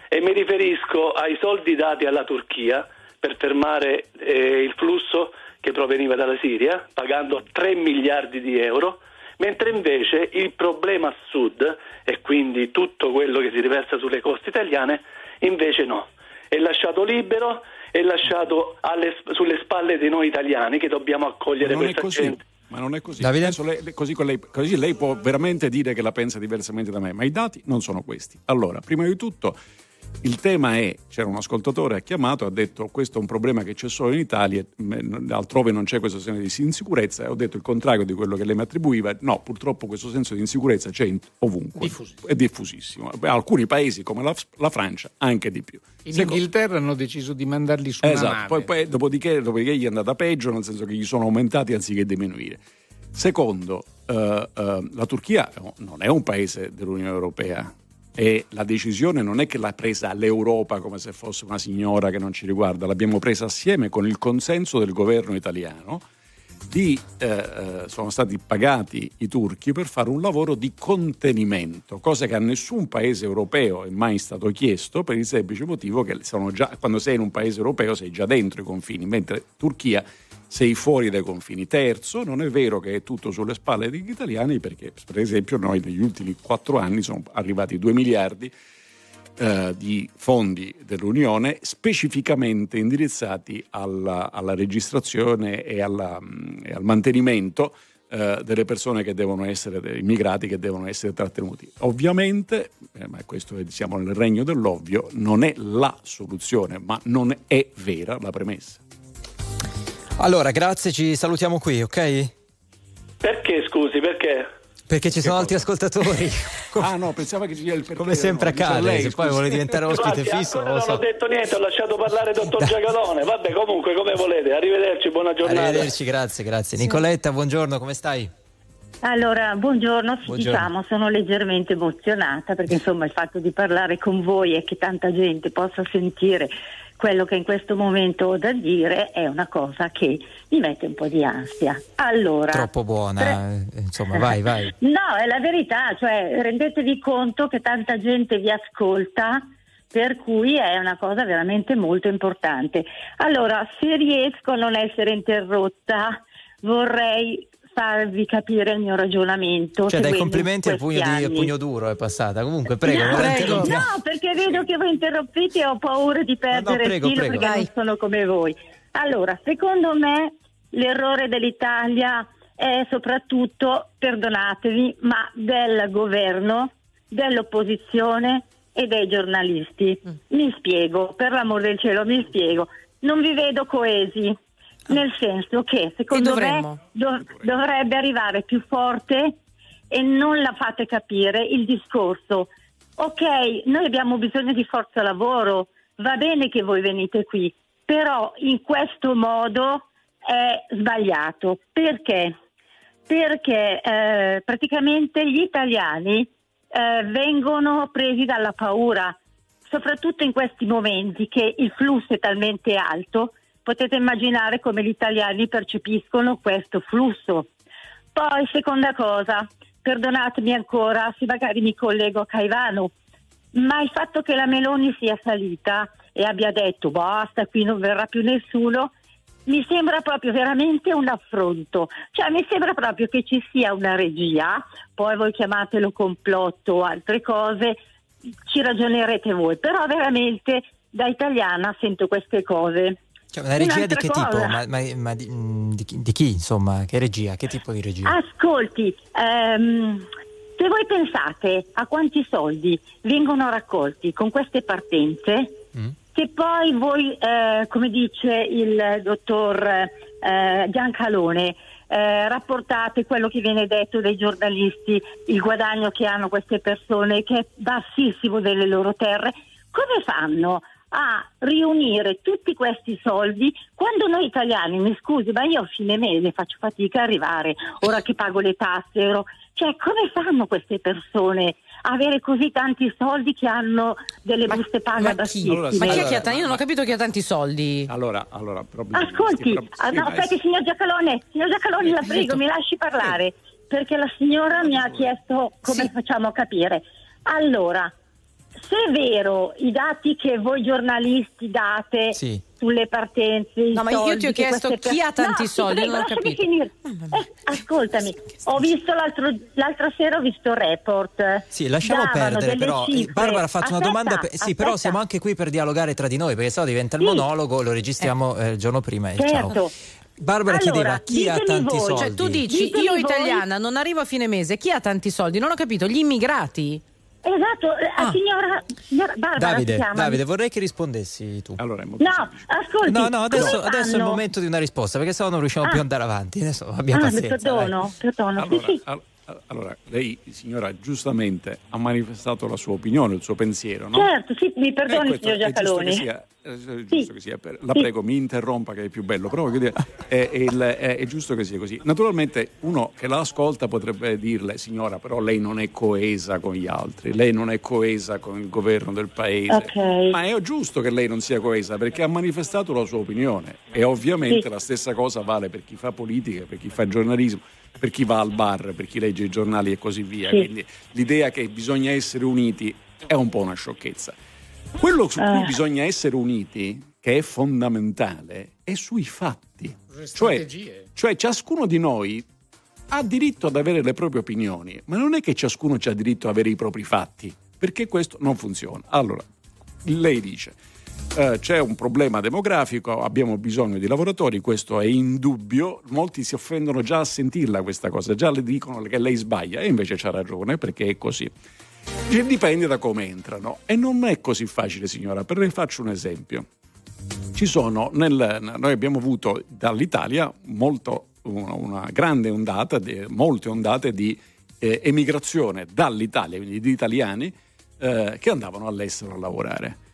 e mi riferisco ai soldi dati alla Turchia per fermare eh, il flusso che proveniva dalla Siria, pagando 3 miliardi di euro, mentre invece il problema a sud, e quindi tutto quello che si riversa sulle coste italiane, invece no. È lasciato libero, è lasciato alle- sulle spalle di noi italiani che dobbiamo accogliere Ma non è questa così. gente. Ma non è così. Davide? Lei- così, con lei, così lei può veramente dire che la pensa diversamente da me, ma i dati non sono questi. Allora, prima di tutto, il tema è: c'era un ascoltatore ha chiamato, ha detto questo è un problema che c'è solo in Italia, altrove non c'è questo senso di insicurezza. E ho detto il contrario di quello che lei mi attribuiva. No, purtroppo questo senso di insicurezza c'è ovunque. È diffusissimo. Beh, Alcuni paesi, come la, la Francia, anche di più. In Secondo- Inghilterra hanno deciso di mandarli su una Esatto, nave. poi, poi dopodiché, dopodiché gli è andata peggio, nel senso che gli sono aumentati anziché diminuire. Secondo, eh, eh, la Turchia non è un paese dell'Unione Europea e la decisione non è che l'ha presa l'Europa come se fosse una signora che non ci riguarda, l'abbiamo presa assieme con il consenso del governo italiano. Di, eh, eh, sono stati pagati i turchi per fare un lavoro di contenimento, cosa che a nessun paese europeo è mai stato chiesto per il semplice motivo che già, quando sei in un paese europeo sei già dentro i confini, mentre Turchia sei fuori dai confini. Terzo, non è vero che è tutto sulle spalle degli italiani perché per esempio noi negli ultimi quattro anni sono arrivati 2 miliardi eh, di fondi dell'Unione specificamente indirizzati alla, alla registrazione e, alla, mh, e al mantenimento eh, delle persone che devono essere, dei immigrati che devono essere trattenuti. Ovviamente, eh, ma questo è, siamo nel regno dell'ovvio, non è la soluzione, ma non è vera la premessa. Allora, grazie, ci salutiamo qui, ok? Perché scusi, perché? Perché ci sono altri ascoltatori. ah no, pensava che ci sia il perché. Come sempre no, accade, lei, se poi vuole diventare ospite Guardi, fisso, non so. ho detto niente, ho lasciato parlare il dottor Giacalone. Vabbè, comunque, come volete. Arrivederci, buona giornata. Arrivederci, grazie, grazie. Nicoletta, buongiorno, come stai? Allora, buongiorno, sì, Buongiorno. diciamo, sono leggermente emozionata perché insomma il fatto di parlare con voi e che tanta gente possa sentire quello che in questo momento ho da dire è una cosa che mi mette un po' di ansia. Allora, Troppo buona, eh, insomma, vai, vai. No, è la verità, cioè rendetevi conto che tanta gente vi ascolta, per cui è una cosa veramente molto importante. Allora, se riesco a non essere interrotta, vorrei farvi capire il mio ragionamento. Cioè, dai complimenti al pugno, di, al pugno duro è passata. Comunque, prego, no, prego. No, perché vedo che voi interrompete e ho paura di perdere prego, il filo prego. perché non sono come voi. Allora, secondo me l'errore dell'Italia è soprattutto, perdonatevi, ma del governo, dell'opposizione e dei giornalisti. Mm. Mi spiego, per l'amor del cielo, mi spiego. Non vi vedo coesi. Nel senso che secondo me dov- dovrebbe arrivare più forte e non la fate capire il discorso ok, noi abbiamo bisogno di forza lavoro, va bene che voi venite qui, però in questo modo è sbagliato. Perché? Perché eh, praticamente gli italiani eh, vengono presi dalla paura, soprattutto in questi momenti che il flusso è talmente alto, potete immaginare come gli italiani percepiscono questo flusso. Poi, seconda cosa, perdonatemi ancora se magari mi collego a Caivano, ma il fatto che la Meloni sia salita e abbia detto basta, qui non verrà più nessuno, mi sembra proprio veramente un affronto. Cioè mi sembra proprio che ci sia una regia, poi voi chiamatelo complotto o altre cose, ci ragionerete voi, però veramente da italiana sento queste cose. Cioè, una regia di che cosa. tipo? Ma, ma- ma di, mm, di chi- di chi, insomma? Che regia? Che tipo di regia? Ascolti, ehm, se voi pensate a quanti soldi vengono raccolti con queste partenze, se poi voi, eh, come dice il dottor eh, Giancalone, eh, rapportate quello che viene detto dai giornalisti, il guadagno che hanno queste persone, che è bassissimo delle loro terre, come fanno a riunire tutti questi soldi quando noi italiani, mi scusi, ma io a fine mese faccio fatica a arrivare, ora che pago le tasse, ero- cioè come fanno queste persone a avere così tanti soldi che hanno delle buste paga bassissime? ma chi è che ha tanti? Io non ho capito chi ha tanti soldi. Allora, allora proprio Ascolti, questi pro- ah, sì, no, ma- aspetti signor Giacalone, signor Giacalone la prego, mi lasci parlare, perché la signora mi ha chiesto come facciamo a capire. Allora, se è vero i dati che voi giornalisti date Sì. sulle partenze, i No, ma io ti ho chiesto chi ha tanti No, soldi, prego, non ho capito. finire. Eh, ascoltami, ho visto l'altro, l'altra sera ho visto il report. Sì, lasciamo Davano perdere, però eh, cifre. Barbara ha fatto una Aspetta, domanda. per- Sì, però aspetta. siamo anche qui per dialogare tra di noi, perché sennò diventa il Sì. monologo, lo registriamo eh, il giorno prima e Certo. ciao. Barbara Allora, chiedeva chi ha tanti voi. soldi. Cioè, tu dici, Ditemi io voi. italiana non arrivo a fine mese, chi ha tanti soldi? Non ho capito, gli immigrati? Esatto, eh, Ah. signora, signora Barbara Davide. Davide, vorrei che rispondessi tu. Allora, No, ascolti. No, no, adesso, adesso è il momento di una risposta, perché sennò non riusciamo Ah. più ad andare avanti. Adesso abbiamo Ah, pazienza. perdono, perdono. Allora, Sì, sì. al- al- allora, lei, signora, giustamente ha manifestato la sua opinione, il suo pensiero, no? Certo, sì, mi Eh, perdoni questo signor è giusto che sia, eh, è giusto che sia per- la prego, mi interrompa che è più bello, però è, è è- è giusto che sia così. Naturalmente uno che la ascolta potrebbe dirle, signora, però lei non è coesa con gli altri, lei non è coesa con il governo del paese. Ok. Ma è giusto che lei non sia coesa perché ha manifestato la sua opinione e ovviamente Sì. la stessa cosa vale per chi fa politica, per chi fa giornalismo, per chi va al bar, per chi legge i giornali e così via. Sì. Quindi l'idea che bisogna essere uniti è un po' una sciocchezza. Quello su cui Eh. bisogna essere uniti, che è fondamentale, è sui fatti. Cioè, strategie. cioè ciascuno di noi ha diritto ad avere le proprie opinioni, ma non è che ciascuno ha diritto ad avere i propri fatti, perché questo non funziona. Allora, lei dice, eh, c'è un problema demografico, abbiamo bisogno di lavoratori, questo è indubbio, molti si offendono già a sentirla questa cosa, già le dicono che lei sbaglia e invece c'ha ragione perché è così. Dipende da come entrano e non è così facile signora, per le faccio un esempio. Sono, nel- noi abbiamo avuto dall'Italia molto, una, una grande ondata, di- molte ondate di eh, emigrazione dall'Italia, quindi di italiani eh, che andavano all'estero a lavorare.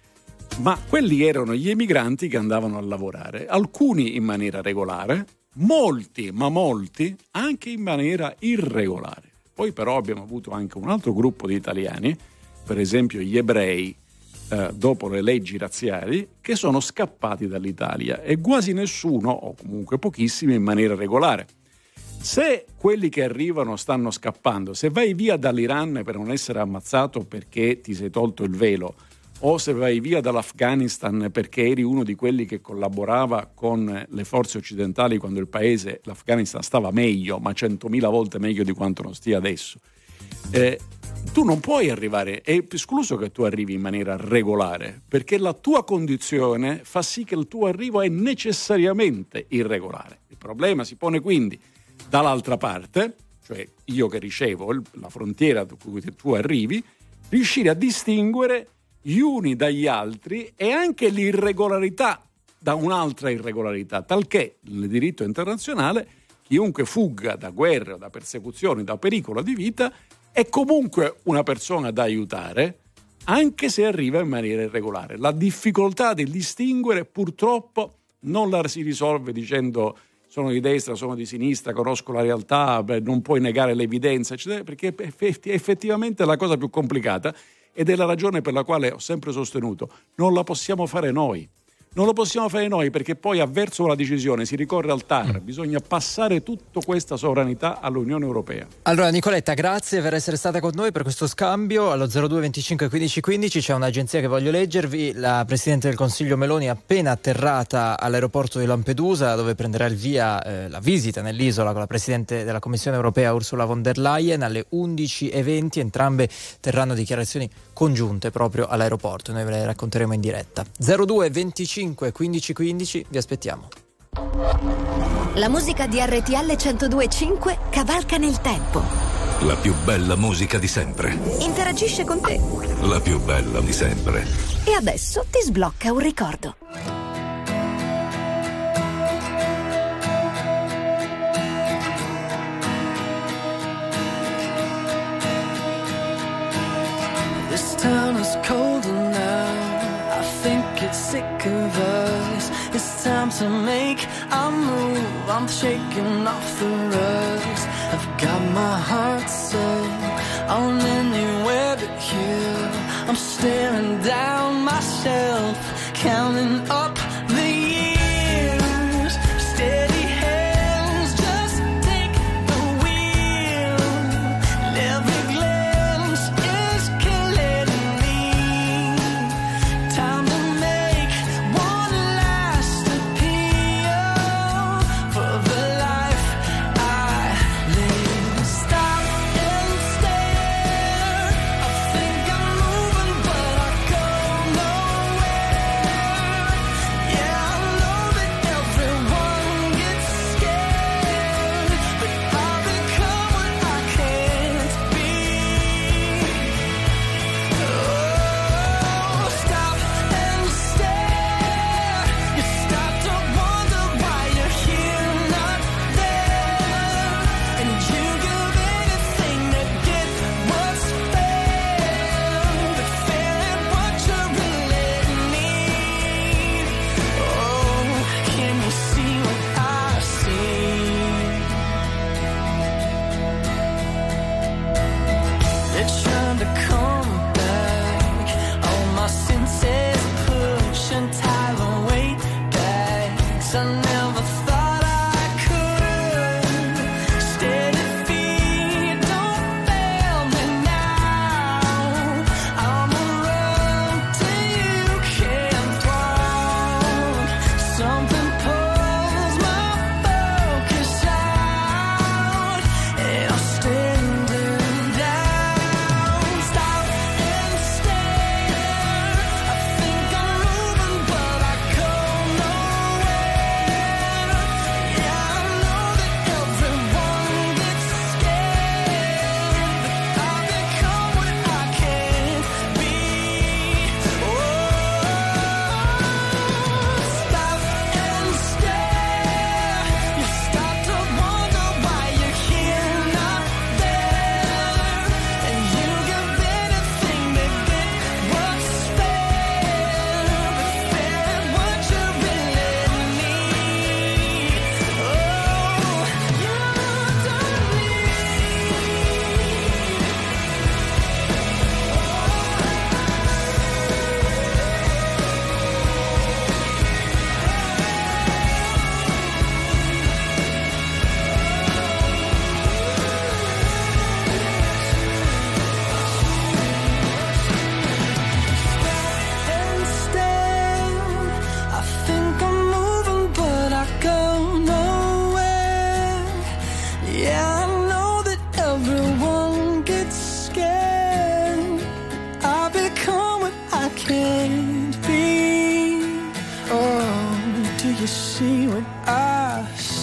Ma quelli erano gli emigranti che andavano a lavorare, alcuni in maniera regolare, molti, ma molti, anche in maniera irregolare. Poi però abbiamo avuto anche un altro gruppo di italiani, per esempio gli ebrei, eh, dopo le leggi razziali, che sono scappati dall'Italia e quasi nessuno, o comunque pochissimi, in maniera regolare. Se quelli che arrivano stanno scappando, se vai via dall'Iran per non essere ammazzato perché ti sei tolto il velo, o se vai via dall'Afghanistan perché eri uno di quelli che collaborava con le forze occidentali quando il paese, l'Afghanistan, stava meglio, ma centomila volte meglio di quanto non stia adesso, eh, tu non puoi arrivare, è escluso che tu arrivi in maniera regolare, perché la tua condizione fa sì che il tuo arrivo è necessariamente irregolare. Il problema si pone quindi dall'altra parte, cioè io che ricevo la frontiera da cui tu arrivi, riuscire a distinguere gli uni dagli altri e anche l'irregolarità da un'altra irregolarità, talché nel diritto internazionale chiunque fugga da guerre da persecuzioni, da pericolo di vita, è comunque una persona da aiutare anche se arriva in maniera irregolare. La difficoltà di distinguere purtroppo non la si risolve dicendo sono di destra, sono di sinistra, conosco la realtà, beh, non puoi negare l'evidenza, eccetera, perché effettivamente la cosa più complicata ed è la ragione per la quale ho sempre sostenuto non la possiamo fare noi. Non lo possiamo fare noi perché poi avverso la decisione si ricorre al TAR, mm. bisogna passare tutta questa sovranità all'Unione Europea. Allora Nicoletta, grazie per essere stata con noi per questo scambio. Allo 02 25 15 15 c'è un'agenzia che voglio leggervi, la Presidente del Consiglio Meloni è appena atterrata all'aeroporto di Lampedusa dove prenderà il via eh, la visita nell'isola con la Presidente della Commissione Europea Ursula von der Leyen alle 11.20, entrambe terranno dichiarazioni congiunte proprio all'aeroporto, noi ve le racconteremo in diretta. 02 25 335 15 15 vi aspettiamo. La musica di RTL 1025 cavalca nel tempo. La più bella musica di sempre. Interagisce con te. La più bella di sempre. E adesso ti sblocca un ricordo. Time to make a move. I'm shaking off the rust. I've got my heart set on anywhere but here. I'm staring down myself, counting up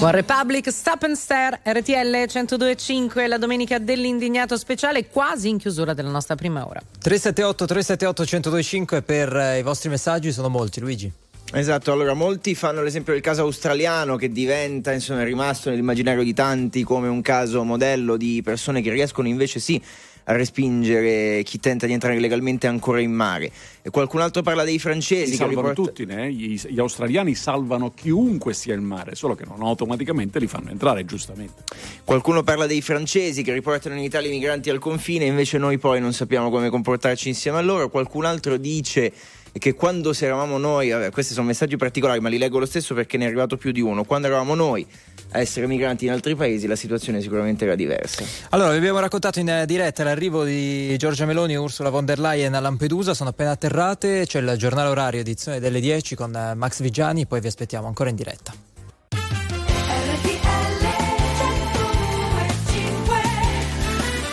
One Republic, Stop and Stare, RTL 102.5, la domenica dell'indignato speciale, quasi in chiusura della nostra prima ora. 378 378 1025 per eh, i vostri messaggi, sono molti, Luigi. Esatto, allora molti fanno l'esempio del caso australiano che diventa, insomma, è rimasto nell'immaginario di tanti come un caso modello di persone che riescono invece sì a respingere chi tenta di entrare illegalmente ancora in mare. E qualcun altro parla dei francesi. Li che salvano riporta- tutti, né? gli, gli australiani salvano chiunque sia in mare, solo che non automaticamente li fanno entrare, giustamente. Qualcuno parla dei francesi che riportano in Italia i migranti al confine, invece noi poi non sappiamo come comportarci insieme a loro. Qualcun altro dice che quando eravamo noi, vabbè, questi sono messaggi particolari, ma li leggo lo stesso perché ne è arrivato più di uno. Quando eravamo noi a essere migranti in altri paesi, la situazione sicuramente era diversa. Allora, vi abbiamo raccontato in eh, diretta l'arrivo di Giorgia Meloni e Ursula von der Leyen a Lampedusa, sono appena atterrate, c'è il giornale orario edizione delle 10 con eh, Max Vigiani, poi vi aspettiamo ancora in diretta.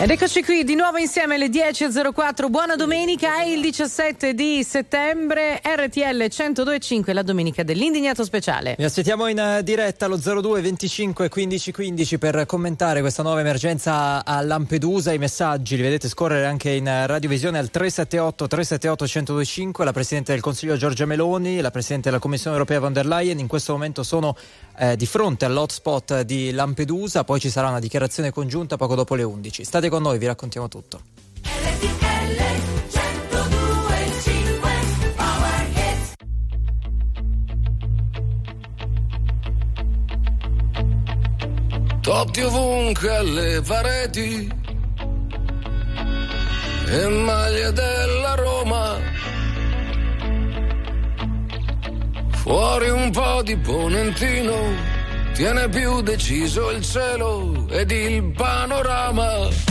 Ed eccoci qui di nuovo insieme alle 10.04. Buona domenica, è il 17 di settembre, RTL 102.5, la domenica dell'indignato speciale. Vi aspettiamo in eh, diretta allo 02 25 15 15 per commentare questa nuova emergenza a Lampedusa. I messaggi li vedete scorrere anche in radiovisione al 378 378 1025. La Presidente del Consiglio Giorgia Meloni, la Presidente della Commissione Europea von der Leyen in questo momento sono eh, di fronte all'hotspot di Lampedusa, poi ci sarà una dichiarazione congiunta poco dopo le 11. State con noi, vi raccontiamo tutto. Totti ovunque alle pareti e maglie della Roma. Fuori un po' di ponentino, tiene più deciso il cielo ed il panorama.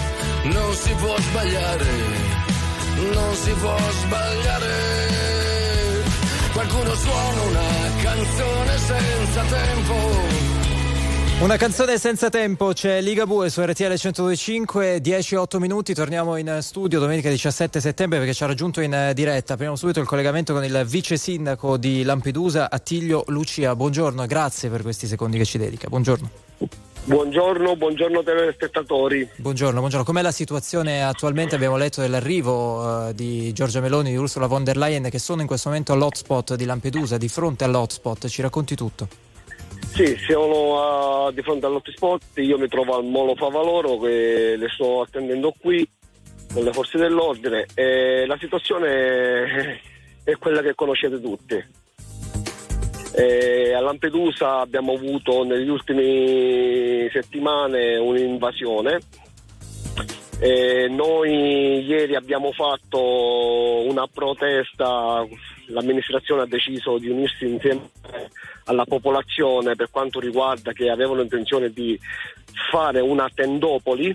non si può sbagliare, non si può sbagliare. Qualcuno suona una canzone senza tempo. Una canzone senza tempo, c'è Liga Bue su RTL 1025, 10-8 minuti, torniamo in studio domenica 17 settembre perché ci ha raggiunto in diretta. Apriamo subito il collegamento con il vice sindaco di Lampedusa, Attilio Lucia. Buongiorno, grazie per questi secondi che ci dedica. Buongiorno. Buongiorno, buongiorno telespettatori. Buongiorno, buongiorno. Com'è la situazione attualmente? Abbiamo letto dell'arrivo eh, di Giorgia Meloni e di Ursula von der Leyen che sono in questo momento all'hotspot di Lampedusa, di fronte all'hotspot. Ci racconti tutto? Sì, siamo uh, di fronte all'hotspot, io mi trovo al Molo Favaloro che le sto attendendo qui con le forze dell'ordine e la situazione è quella che conoscete tutti. E a Lampedusa abbiamo avuto negli ultimi settimane un'invasione Eh, noi ieri abbiamo fatto una protesta, l'amministrazione ha deciso di unirsi insieme alla popolazione per quanto riguarda che avevano intenzione di fare una tendopoli,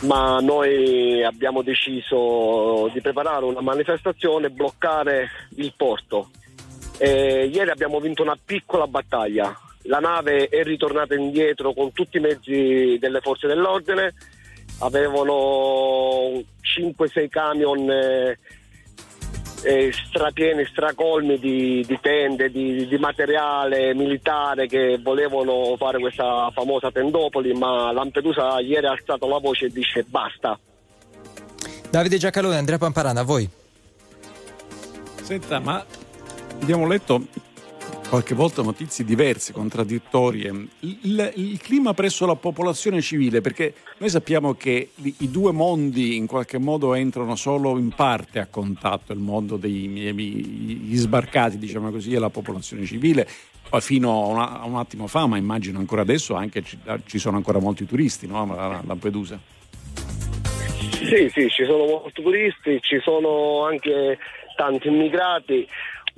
ma noi abbiamo deciso di preparare una manifestazione e bloccare il porto. Eh, ieri abbiamo vinto una piccola battaglia, la nave è ritornata indietro con tutti i mezzi delle forze dell'ordine, avevano 5-6 camion eh, eh, strapieni, stracolmi di, di tende, di, di materiale militare che volevano fare questa famosa tendopoli, ma Lampedusa ieri ha alzato la voce e dice basta. Davide Giacalone, Andrea Pamparana, a voi. Senta, ma abbiamo letto qualche volta notizie diverse, contraddittorie. Il, il, il, clima presso la popolazione civile, perché noi sappiamo che i, i, due mondi in qualche modo entrano solo in parte a contatto, il mondo degli sbarcati, diciamo così, e la popolazione civile. Fino a, una, a, un attimo fa, ma immagino ancora adesso, anche ci, ci sono ancora molti turisti no? a Lampedusa. Sì, sì, ci sono molti turisti, ci sono anche tanti immigrati.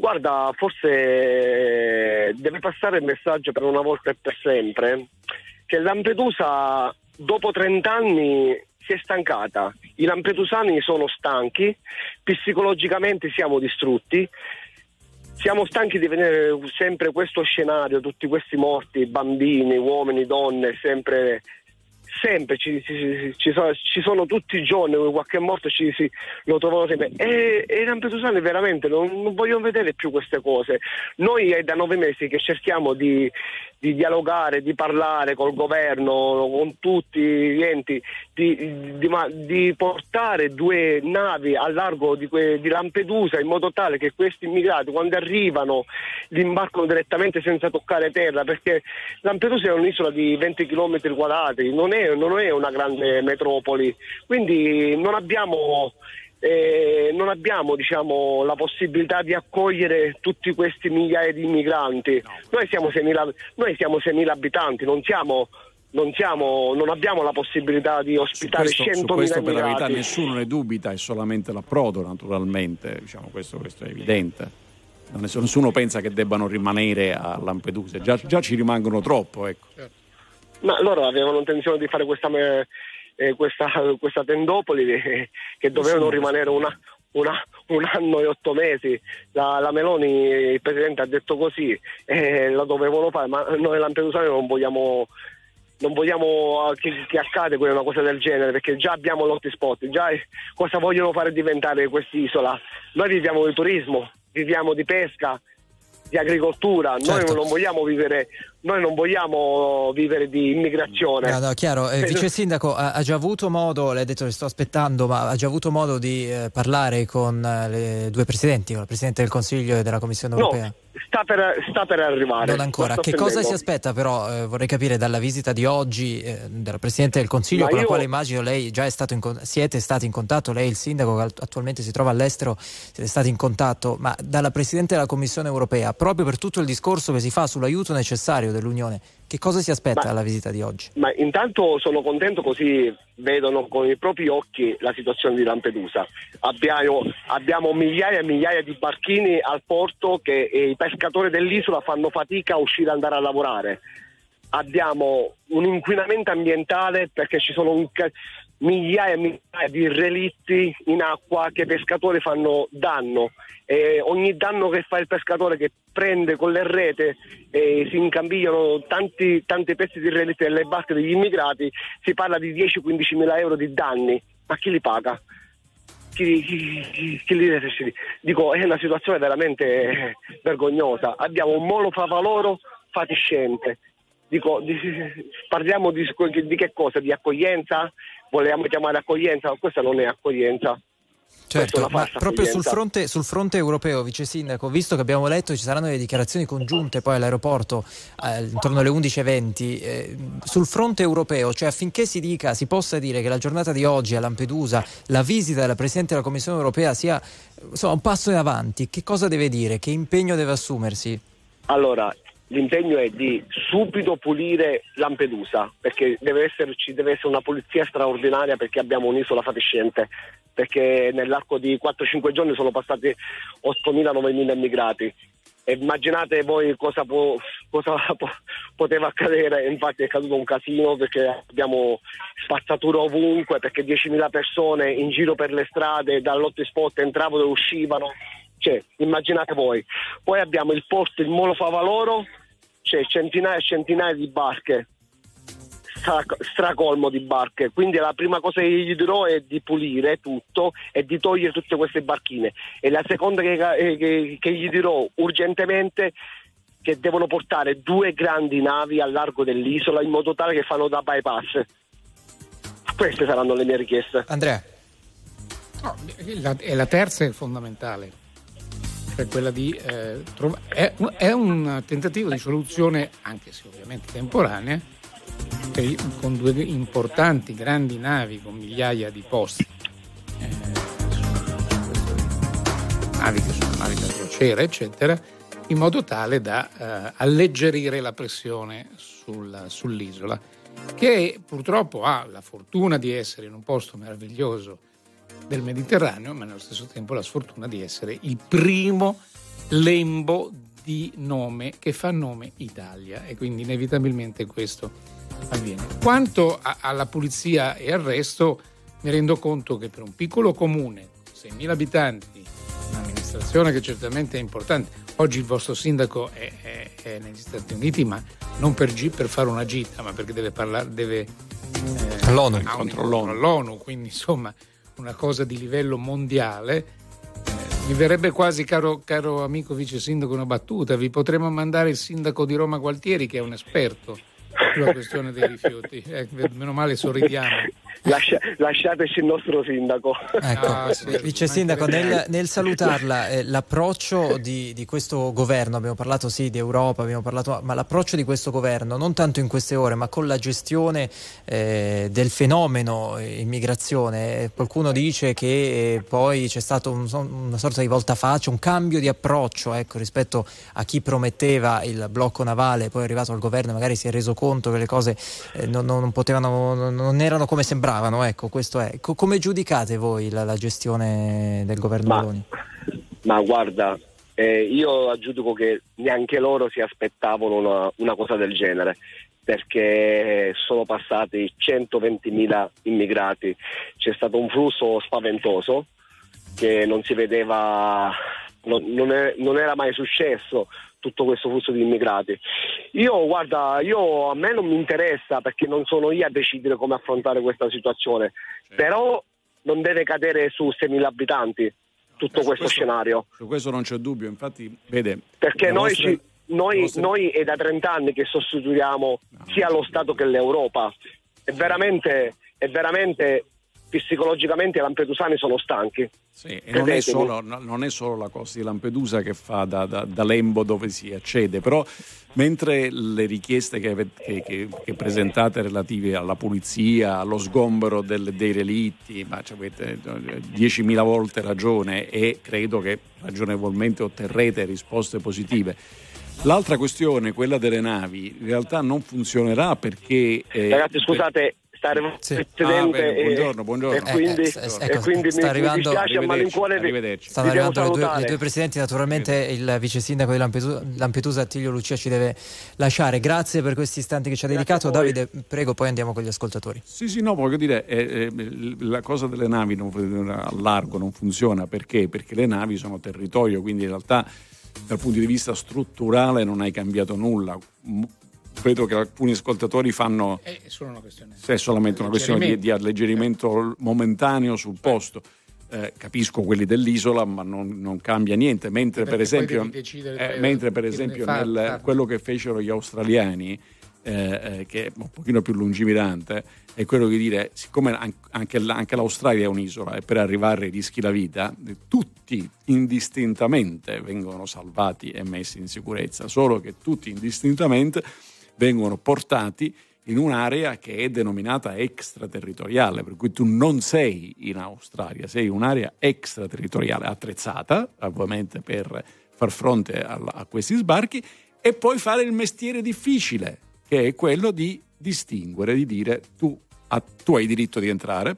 Guarda, forse deve passare il messaggio per una volta e per sempre che Lampedusa dopo 30 anni si è stancata. I lampedusani sono stanchi, psicologicamente siamo distrutti. Siamo stanchi di vedere sempre questo scenario, tutti questi morti, bambini, uomini, donne, sempre sempre ci, ci, ci, sono, ci, sono, tutti i giorni qualche morto ci, si, lo trovano sempre. E, e i lampedusani veramente non, non, vogliono vedere più queste cose. Noi è da nove mesi che cerchiamo di, di dialogare, di parlare col governo, con tutti gli enti, di, di, di portare due navi al largo di, que, di, Lampedusa in modo tale che questi immigrati quando arrivano li imbarcano direttamente senza toccare terra, perché Lampedusa è un'isola di 20 km quadrati, non è, non è una grande metropoli, quindi non abbiamo eh, non abbiamo diciamo, la possibilità di accogliere tutti questi migliaia di migranti. Noi siamo 6.000, noi siamo 6.000 abitanti, non siamo non, siamo, non, abbiamo la possibilità di ospitare su questo, 100.000 su questo per la verità nessuno ne dubita, è solamente l'approdo naturalmente, diciamo, questo, questo, è evidente. Nessuno pensa che debbano rimanere a Lampedusa, già, già ci rimangono troppo. Ecco. Ma loro avevano intenzione di fare questa, eh, questa, questa, tendopoli eh, che dovevano rimanere una, una, un anno e otto mesi. La, la, Meloni, il Presidente ha detto così, eh, la dovevano fare, ma noi lampedusani non vogliamo non vogliamo che, che accade una cosa del genere perché già abbiamo l'hotspot, già cosa vogliono fare diventare quest'isola? Noi viviamo di turismo, viviamo di pesca, di agricoltura, certo. noi non vogliamo vivere noi non vogliamo vivere di immigrazione. No, no, chiaro. Eh, vice sindaco ha, ha, già avuto modo, lei ha detto che sto aspettando, ma ha già avuto modo di eh, parlare con eh, le due presidenti, con il Presidente del Consiglio e della Commissione Europea? Sta per, sta per arrivare. Non ancora. Che cosa si aspetta però, eh, vorrei capire, dalla visita di oggi eh, del Presidente del Consiglio, ma con io... la quale immagino lei già è stato in, siete stati in contatto, lei il sindaco che attualmente si trova all'estero, siete stati in contatto, ma dalla Presidente della Commissione Europea, proprio per tutto il discorso che si fa sull'aiuto necessario dell'Unione. Che cosa si aspetta ma, alla visita di oggi? Ma intanto sono contento così vedono con i propri occhi la situazione di Lampedusa. Abbiamo, abbiamo migliaia e migliaia di barchini al porto che i pescatori dell'isola fanno fatica a uscire e andare a lavorare. Abbiamo un inquinamento ambientale perché ci sono un, migliaia e migliaia di relitti in acqua che i pescatori fanno danno. E ogni danno che fa il pescatore che prende con le rete e si incambigliano tanti, tanti pezzi di relitti nelle barche degli immigrati, si parla di 10-15 mila euro di danni. Ma chi li paga? Chi, chi, li Dico, è una situazione veramente vergognosa. Abbiamo un molo favaloro fatiscente. Dico, di, parliamo di, di che cosa? Di accoglienza? volevamo chiamare accoglienza, ma questa non è accoglienza. Certo, ma proprio sul fronte, sul fronte, europeo, vice sindaco, visto che abbiamo letto ci saranno delle dichiarazioni congiunte poi all'aeroporto eh, intorno alle 11.20, eh, sul fronte europeo, cioè affinché si dica, si possa dire che la giornata di oggi a Lampedusa, la visita della Presidente della Commissione europea sia insomma, un passo in avanti, che cosa deve dire, che impegno deve assumersi? Allora, l'impegno è di subito pulire Lampedusa, perché deve esserci deve essere una pulizia straordinaria perché abbiamo un'isola fatiscente, perché nell'arco di 4-5 giorni sono passati 8.000-9.000 immigrati. Immaginate voi cosa, può, cosa po- poteva accadere, infatti è accaduto un casino perché abbiamo spazzatura ovunque, perché 10.000 persone in giro per le strade dall'hotspot entravano e uscivano, cioè, immaginate voi. Poi abbiamo il porto, il Molo Favaloro, c'è centinaia e centinaia di barche, stracolmo di barche, quindi la prima cosa che gli dirò è di pulire tutto e di togliere tutte queste barchine. E la seconda che, eh, che- che gli dirò urgentemente che devono portare due grandi navi al largo dell'isola in modo tale che fanno da bypass. Queste saranno le mie richieste. Andrea. No, la- e la terza è fondamentale, cioè quella di eh, trova- è, un- è un tentativo di soluzione, anche se ovviamente temporanea, con due importanti grandi navi con migliaia di posti, eh, navi che sono navi da crociera, eccetera, in modo tale da eh, alleggerire la pressione sul- sull'isola, che purtroppo ha la fortuna di essere in un posto meraviglioso del Mediterraneo, ma nello stesso tempo la sfortuna di essere il primo lembo di nome che fa nome Italia. E quindi inevitabilmente questo avviene. Quanto a- alla pulizia e al resto, mi rendo conto che per un piccolo comune, 6.000 abitanti, un'amministrazione che certamente è importante, oggi il vostro sindaco è, è- è negli Stati Uniti, ma non per, gi- per fare una gita, ma perché deve parlare, deve eh, All'ONU. ha un Contro l'ONU. all'ONU, quindi insomma una cosa di livello mondiale. Eh, mi verrebbe quasi, caro, caro amico vice sindaco, una battuta. Vi potremmo mandare il sindaco di Roma Gualtieri, che è un esperto sulla questione dei rifiuti. Eh, meno male sorridiamo. Lascia- lasciateci il nostro sindaco. Ecco, Ah, sì, Vice Sindaco, nel, nel salutarla, eh, l'approccio di, di questo governo, abbiamo parlato sì di Europa, abbiamo parlato, ma l'approccio di questo governo, non tanto in queste ore, ma con la gestione eh, del fenomeno eh, immigrazione, eh, qualcuno dice che eh, poi c'è stato un- una sorta di voltafaccia, un cambio di approccio ecco, rispetto a chi prometteva il blocco navale, poi è arrivato al governo e magari si è reso conto che le cose eh, non, non potevano, non- non erano come sembravano. Ecco, questo è. Co- come giudicate voi la, la gestione del governo Ma- Meloni? Ma guarda, eh, io aggiungo che neanche loro si aspettavano una, una cosa del genere, perché sono passati 120.000 immigrati, c'è stato un flusso spaventoso che non si vedeva, non, non è- non era mai successo tutto questo flusso di immigrati. Io, guarda, io, a me non mi interessa perché non sono io a decidere come affrontare questa situazione, però non deve cadere su 6.000 abitanti tutto Beh, su questo, scenario. Su questo non c'è dubbio, infatti, vede. Perché noi, vostre- ci- noi- le vostre- noi è da 30 anni che sostituiamo sia lo Stato che l'Europa. È veramente, è veramente psicologicamente i lampedusani sono stanchi. Sì, e non è, solo, no- non è solo la costa di Lampedusa che fa da, da- da lembo dove si accede, però mentre le richieste che, che- che- che presentate relative alla pulizia, allo sgombero del- dei relitti, ma avete eh, 10.000 volte ragione e credo che ragionevolmente otterrete risposte positive. L'altra questione, quella delle navi, in realtà non funzionerà perché... eh, Ragazzi, scusate, sta arrivando il Ah, bene, buongiorno, buongiorno. e quindi, Eh, eh, e ecco, quindi mi, sta mi arrivando- dispiace a malincuore arrivederci. Stanno arrivando le due, le due presidenti, naturalmente il vice sindaco di Lampedusa, Lampedusa, Attilio Lucia ci deve lasciare. Grazie per questi istanti che ci ha dedicato. Davide, prego, poi andiamo con gli ascoltatori. Sì, sì, no, voglio dire, eh, eh, la cosa delle navi non, a largo non funziona perché? Perché le navi sono territorio, quindi in realtà dal punto di vista strutturale non hai cambiato nulla. Credo che alcuni ascoltatori fanno È solo una questione. se è solamente una questione di, di Alleggerimento. alleggerimento momentaneo sul posto. Eh, capisco quelli dell'isola, ma non, non cambia niente. Mentre, per Perché esempio, decidere eh, mentre per esempio fa- nel- quello che fecero gli australiani, eh, eh, che è un pochino più lungimirante, è quello di dire, siccome an- anche, anche l'Australia è un'isola e per arrivare rischi la vita, eh, tutti indistintamente vengono salvati e messi in sicurezza, solo che tutti indistintamente vengono portati in un'area che è denominata extraterritoriale, per cui tu non sei in Australia, sei in un'area extraterritoriale attrezzata, ovviamente per far fronte alla- a questi sbarchi, e poi fare il mestiere difficile, che è quello di distinguere, di dire tu, ah, tu hai diritto di entrare,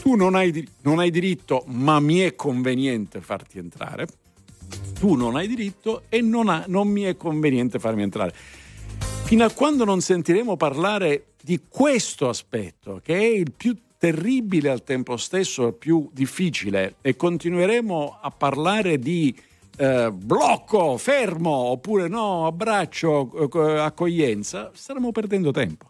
tu non hai, non hai diritto ma mi è conveniente farti entrare, tu non hai diritto e non, ha, non mi è conveniente farmi entrare. Fino a quando non sentiremo parlare di questo aspetto, che è il più terribile al tempo stesso, il più difficile, e continueremo a parlare di eh, blocco, fermo, oppure no, abbraccio, eh, accoglienza, staremo perdendo tempo.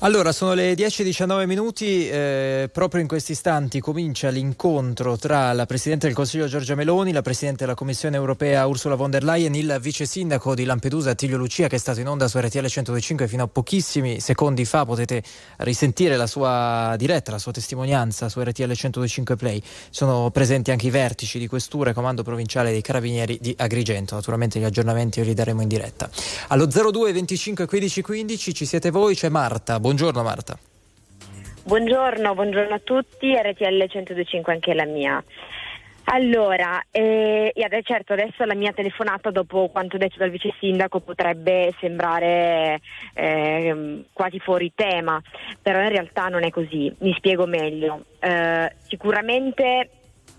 Allora, sono le 10-19 minuti, eh, proprio in questi istanti comincia l'incontro tra la Presidente del Consiglio Giorgia Meloni, la Presidente della Commissione Europea Ursula von der Leyen, il Vice Sindaco di Lampedusa Attilio Lucia che è stato in onda su RTL 125 fino a pochissimi secondi fa, potete risentire la sua diretta, la sua testimonianza su RTL 125 Play. Sono presenti anche i vertici di questura e comando provinciale dei Carabinieri di Agrigento, naturalmente gli aggiornamenti li daremo in diretta. Allo 02 25 15 15 ci siete voi, c'è Marta. Buongiorno Marta. Buongiorno, buongiorno a tutti, RTL 125 anche la mia. Allora, eh, certo adesso la mia telefonata dopo quanto detto dal vice sindaco potrebbe sembrare eh, quasi fuori tema, però in realtà non è così, mi spiego meglio. Eh, sicuramente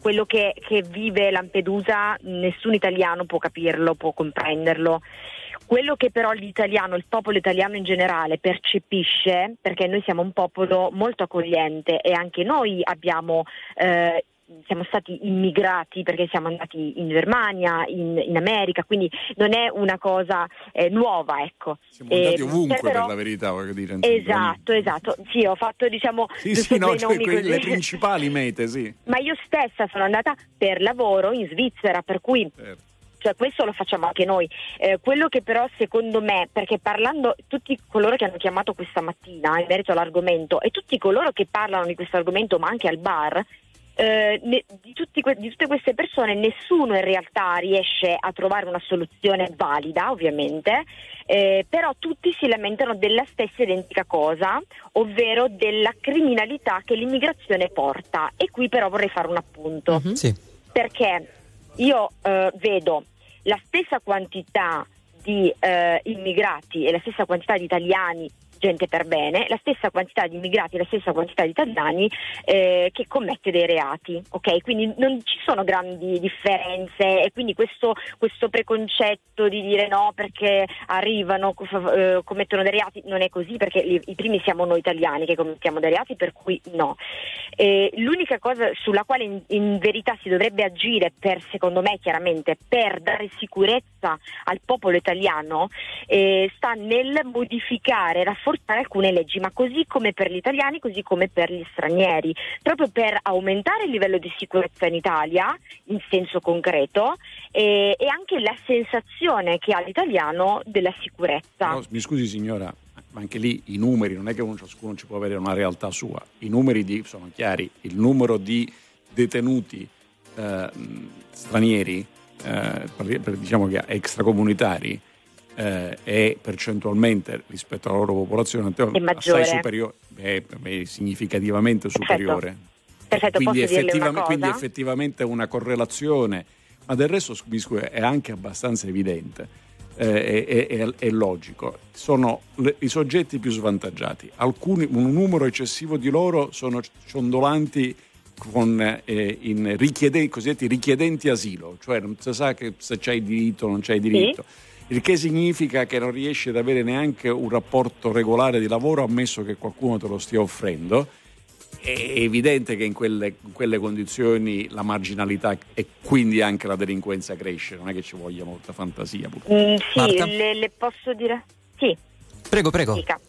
quello che, che vive Lampedusa nessun italiano può capirlo, può comprenderlo quello che però l'italiano, il popolo italiano in generale percepisce, perché noi siamo un popolo molto accogliente e anche noi abbiamo eh, siamo stati immigrati perché siamo andati in Germania, in, in America, quindi non è una cosa eh, nuova, ecco. Siamo andati ovunque però... per la verità, voglio dire. Esatto, esatto. Sì, ho fatto diciamo sì, sì, no, cioè, que- le principali mete, sì. Ma io stessa sono andata per lavoro in Svizzera, per cui certo cioè questo lo facciamo anche noi. Eh, quello che però secondo me, perché parlando tutti coloro che hanno chiamato questa mattina in merito all'argomento e tutti coloro che parlano di questo argomento ma anche al bar, eh, ne, di, tutti, di, tutte queste persone nessuno in realtà riesce a trovare una soluzione valida, ovviamente, eh, però tutti si lamentano della stessa identica cosa, ovvero della criminalità che l'immigrazione porta. E qui però vorrei fare un appunto. Mm-hmm, sì. Perché io eh, vedo la stessa quantità di eh, immigrati e la stessa quantità di italiani gente per bene, la stessa quantità di immigrati la stessa quantità di italiani eh, che commette dei reati, ok? Quindi non ci sono grandi differenze e quindi questo, questo preconcetto di dire no perché arrivano, eh, commettono dei reati non è così perché li, i primi siamo noi italiani che commettiamo dei reati per cui no. Eh, l'unica cosa sulla quale in, in verità si dovrebbe agire per, secondo me chiaramente, per dare sicurezza al popolo italiano eh, sta nel modificare, rafforzare rafforzare alcune leggi, ma così come per gli italiani, così come per gli stranieri, proprio per aumentare il livello di sicurezza in Italia in senso concreto e, e anche la sensazione che ha l'italiano della sicurezza. No, mi scusi signora, ma anche lì i numeri, non è che uno, ciascuno ci può avere una realtà sua, i numeri di, sono chiari, il numero di detenuti eh, stranieri, eh, per, diciamo che extracomunitari, eh, è percentualmente rispetto alla loro popolazione assai superiore, è, è significativamente superiore. Perfetto, quindi, effettivamente, quindi, effettivamente una correlazione, ma del resto è anche abbastanza evidente. Eh, è, è, è, logico, sono le, i soggetti più svantaggiati. Alcuni, un numero eccessivo di loro sono ciondolanti con eh, richiedenti, cosiddetti richiedenti asilo, cioè non si sa che se c'hai diritto o non c'hai diritto. Sì il che significa che non riesci ad avere neanche un rapporto regolare di lavoro ammesso che qualcuno te lo stia offrendo. È evidente che in quelle, in quelle condizioni la marginalità e quindi anche la delinquenza cresce, non è che ci voglia molta fantasia. Mm, sì, le, le, posso dire? Sì. Prego, prego. Dica.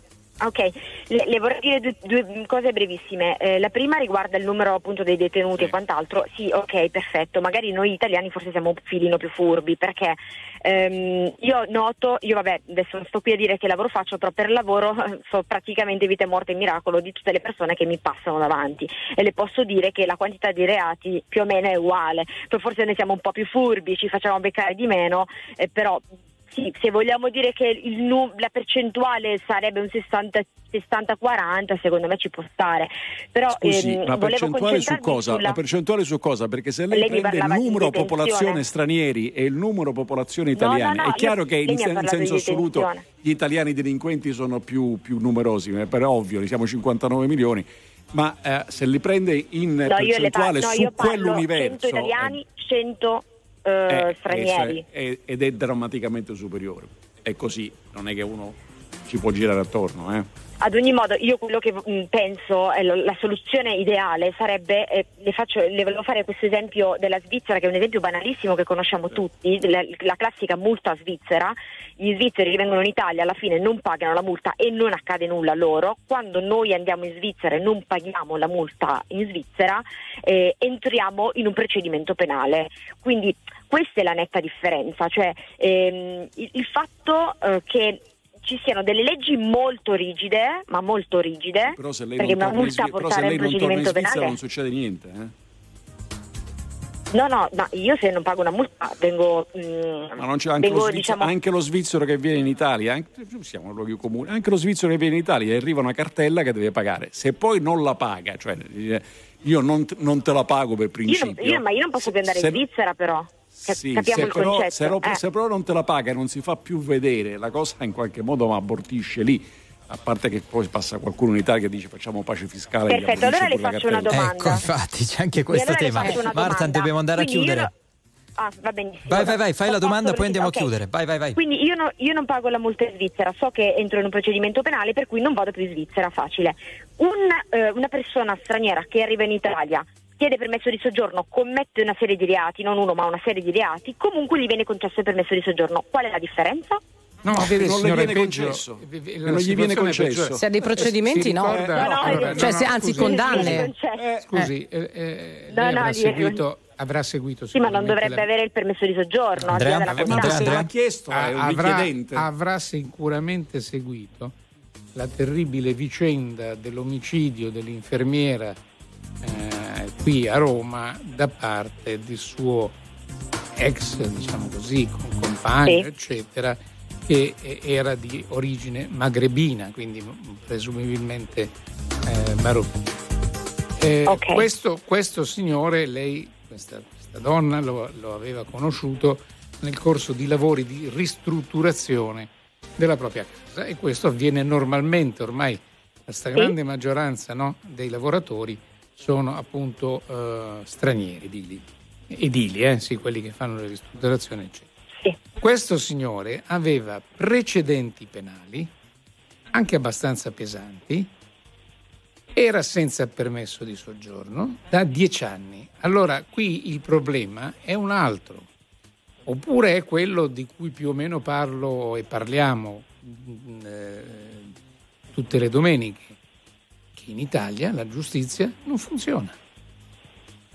Ok, le, le, vorrei dire due, due cose brevissime. Eh, la prima riguarda il numero appunto dei detenuti e quant'altro. Sì, ok, perfetto. Magari noi italiani forse siamo un filino più furbi perché ehm, io noto, io vabbè, adesso non sto qui a dire che lavoro faccio, però per lavoro so praticamente vita e morte e miracolo di tutte le persone che mi passano davanti e le posso dire che la quantità di reati più o meno è uguale. Poi forse noi siamo un po' più furbi, ci facciamo beccare di meno, eh, però sì, se vogliamo dire che il nu- la percentuale sarebbe un 60 60-40, secondo me ci può stare. Però Scusi, ehm, la percentuale su cosa? sulla- La percentuale su cosa? Perché se lei, Lei prende il di numero detenzione. popolazione stranieri e il numero popolazione No, no, italiana, no, è chiaro io- che in, sen- senso di assoluto gli italiani delinquenti sono più, più numerosi, eh, è ovvio, siamo 59 milioni. Ma eh, se li prende in No, io, le par- percentuale no, su io quell'universo 100 italiani, 100 eh, eh, stranieri. è- ed è drammaticamente superiore. È così, non è che uno ci può girare attorno. Eh. Ad ogni modo, io quello che mh, penso è lo- la soluzione ideale sarebbe, eh, le, faccio, le volevo fare questo esempio della Svizzera, che è un esempio banalissimo che conosciamo tutti, la, la classica multa svizzera. Gli svizzeri che vengono in Italia alla fine non pagano la multa e non accade nulla loro. Quando noi andiamo in Svizzera e non paghiamo la multa in Svizzera, eh, entriamo in un procedimento penale. Quindi questa è la netta differenza, cioè ehm, il, il fatto eh, che ci siano delle leggi molto rigide, ma molto rigide, Però se lei perché non una in, multa Svi- può però se portare lei non torna in Svizzera penale. non succede niente. Eh. No, no, ma io se non pago una multa vengo. mm, Ma non c'è anche, vengo, lo svizzero, diciamo, anche lo svizzero che viene in Italia, anche, siamo luoghi comuni, anche lo svizzero che viene in Italia arriva una cartella che deve pagare. Se poi non la paga, cioè eh, io non, non te la pago per io non- principio. io- ma io non posso più andare se- in Svizzera, però. Sì, capiamo se però, se, ro- eh. se però non te la paga e non si fa più vedere, la cosa in qualche modo abortisce lì. A parte che poi passa qualcuno in Italia che dice facciamo pace fiscale. e Perfetto, allora le la faccio una domanda. Ecco, infatti c'è anche questo allora tema. Marta, dobbiamo andare Quindi a chiudere. Ah, va benissimo. Vai, vai, vai, fai la Posso domanda, poi andiamo a ok. chiudere. Vai, vai, vai. Quindi io, no- io non pago la multa in Svizzera, so che entro in un procedimento penale, per cui non vado più in Svizzera, facile. Un, eh, una persona straniera che arriva in Italia, chiede permesso di soggiorno, commette una serie di reati, non uno ma una serie di reati, comunque gli viene concesso il permesso di soggiorno. Qual è la differenza? No, vede, non viene concesso. Eh, eh, non gli viene concesso. Se ha dei procedimenti, no. No, no, allora, Cioè, no, se- no, anzi, scusi, condanne. Scusi, eh, eh, No, no, avrà seguito, avrà seguito Sì, ma non dovrebbe la- avere il permesso di soggiorno, là Andrea? della Eh, ma Ma condanna. se l'ha chiesto, è un Ah, avrà, avrà sicuramente seguito la terribile vicenda dell'omicidio dell'infermiera eh, qui a Roma da parte del suo ex, diciamo così, compagno, Sì. eccetera, che era di origine magrebina, quindi presumibilmente eh, marocchina. Eh, Ok. questo, questo signore, lei, questa, questa donna, lo, lo aveva conosciuto nel corso di lavori di ristrutturazione della propria casa e questo avviene normalmente ormai la stragrande maggioranza no, dei lavoratori sono appunto eh, stranieri edili, edili eh, sì, quelli che fanno le ristrutturazioni eccetera. Questo signore aveva precedenti penali anche abbastanza pesanti era senza permesso di soggiorno da dieci anni. Allora qui il problema è un altro, oppure è quello di cui più o meno parlo e parliamo mm, eh, tutte le domeniche, che in Italia la giustizia non funziona.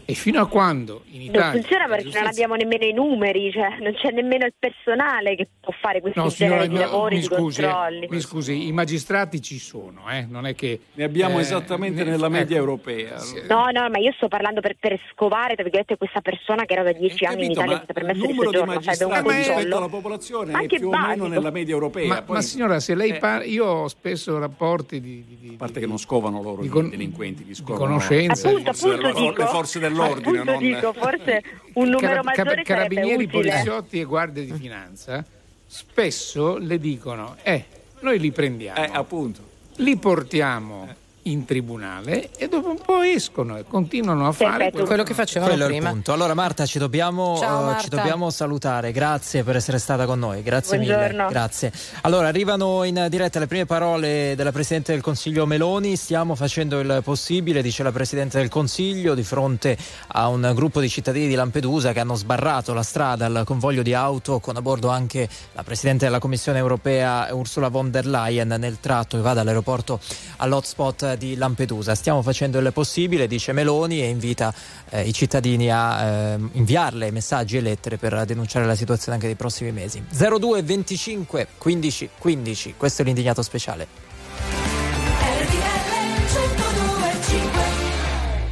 E fino a quando in Non Italia... funziona la perché non giustizia- abbiamo nemmeno i numeri, cioè non c'è nemmeno il personale che può fare questi No, signora, di lavori, mi di scusi, eh, controlli. mi scusi, i magistrati ci sono, eh, non è che... Ne abbiamo eh, esattamente ne- nella media ecco, europea. No, no, ma io sto parlando per, per scovare, tra virgolette, questa persona che era da dieci anni in Italia senza il permesso di numero di soggiorno, sarebbe un magistrati controllo. rispetto alla popolazione è Anche più o meno basico. nella media europea. Ma, Poi- ma signora, se lei Eh. parla, io ho spesso rapporti di, di- di- a parte che non scovano loro di i con- delinquenti, li di scovano conoscenza. le Appunto, forze appunto della- le forze dell'ordine. appunto non- dico, forse un numero Cara- maggiore car- carabinieri, poliziotti e guardie di finanza spesso le dicono, eh, noi li prendiamo, Eh, appunto. li portiamo in tribunale e dopo un po' escono e continuano a fare Perfetto, quello che facevano Quello è il prima. punto. Allora Marta ci dobbiamo, Ciao, eh, Marta. ci dobbiamo salutare, grazie per essere stata con noi, grazie mille. Buongiorno. Grazie. Allora arrivano in diretta le prime parole della Presidente del Consiglio Meloni, stiamo facendo il possibile, dice la Presidente del Consiglio, di fronte a un gruppo di cittadini di Lampedusa che hanno sbarrato la strada al convoglio di auto con a bordo anche la Presidente della Commissione Europea Ursula von der Leyen nel tratto che va dall'aeroporto all'hotspot di Lampedusa. Stiamo facendo il possibile, dice Meloni, e invita eh, i cittadini a eh, inviarle messaggi e lettere per denunciare la situazione anche dei prossimi mesi. 02 25 15 15, questo è l'indignato speciale.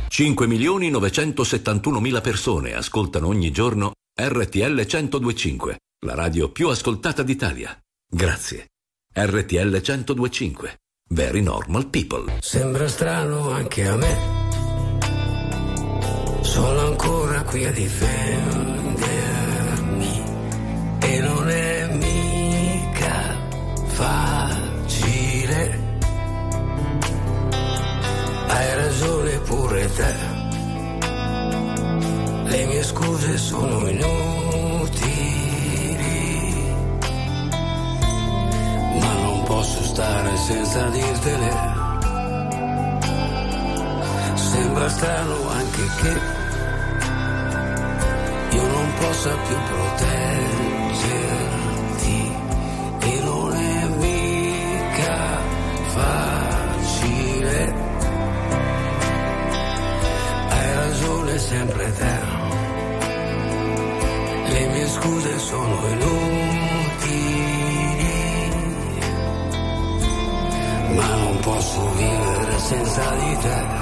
5 milioni 971 mila persone ascoltano ogni giorno RTL 1025, la radio più ascoltata d'Italia. Grazie. RTL 1025. Very normal people. Sembra strano anche a me. Sono ancora qui a difendermi. E non è mica facile. Hai ragione pure te. Le mie scuse sono inutili. Ma posso stare senza dirtele. Sembra strano anche che io non possa più proteggerti e non è mica facile. Hai ragione sempre te. Le mie scuse sono inutili, 天下利大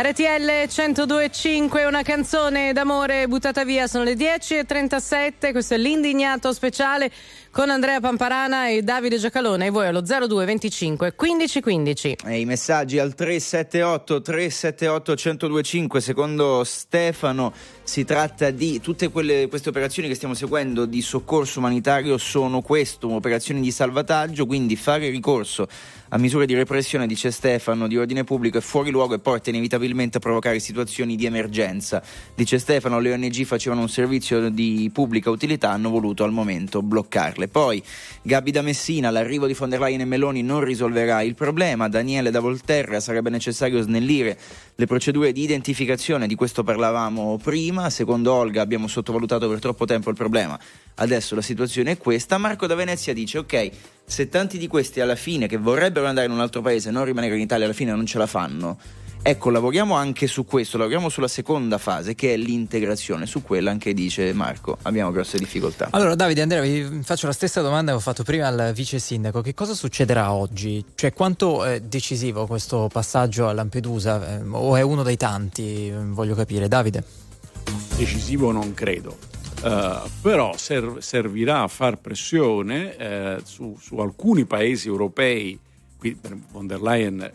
RTL 1025, una canzone d'amore buttata via, sono le 10.37, questo è l'indignato speciale con Andrea Pamparana e Davide Giacalone. E voi allo 0225 1515. E i messaggi al 378 378 1025 secondo Stefano si tratta di tutte quelle, queste operazioni che stiamo seguendo di soccorso umanitario sono questo, operazioni di salvataggio, quindi fare ricorso a misure di repressione, dice Stefano, di ordine pubblico è fuori luogo e porta inevitabilmente a provocare situazioni di emergenza. Dice Stefano, le ONG facevano un servizio di pubblica utilità, hanno voluto al momento bloccarle. Poi Gabi da Messina, l'arrivo di von der Leyen e Meloni non risolverà il problema. Daniele da Volterra, sarebbe necessario snellire le procedure di identificazione, di questo parlavamo prima. Secondo Olga abbiamo sottovalutato per troppo tempo il problema. Adesso la situazione è questa. Marco da Venezia dice: Ok, se tanti di questi alla fine che vorrebbero andare in un altro paese, non rimanere in Italia, alla fine non ce la fanno. Ecco, lavoriamo anche su questo, lavoriamo sulla seconda fase che è l'integrazione. Su quella anche dice Marco, abbiamo grosse difficoltà. Allora, Davide, Andrea, vi faccio la stessa domanda che ho fatto prima al vice sindaco. Che cosa succederà oggi? Cioè, quanto è decisivo questo passaggio a Lampedusa? Eh, o è uno dei tanti? Voglio capire. Davide? Decisivo non credo. Uh, però ser- servirà a far pressione uh, su, su, alcuni paesi europei. Qui von der Leyen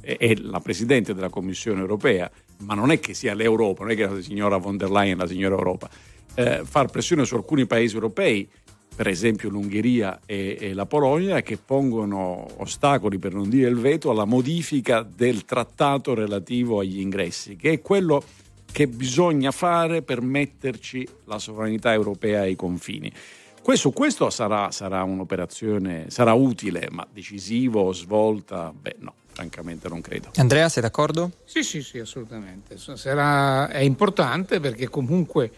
è, la presidente della Commissione europea, ma non è che sia l'Europa, non è che la signora von der Leyen è la signora Europa. Uh, far pressione su alcuni paesi europei, per esempio l'Ungheria e, e la Polonia, che pongono ostacoli, per non dire il veto, alla modifica del trattato relativo agli ingressi, che è quello che bisogna fare per metterci la sovranità europea ai confini. Questo, questo sarà, sarà, un'operazione, sarà utile, ma decisivo, svolta, beh no, francamente non credo. Andrea, sei d'accordo? Sì, sì, sì, assolutamente. Sarà, è importante perché comunque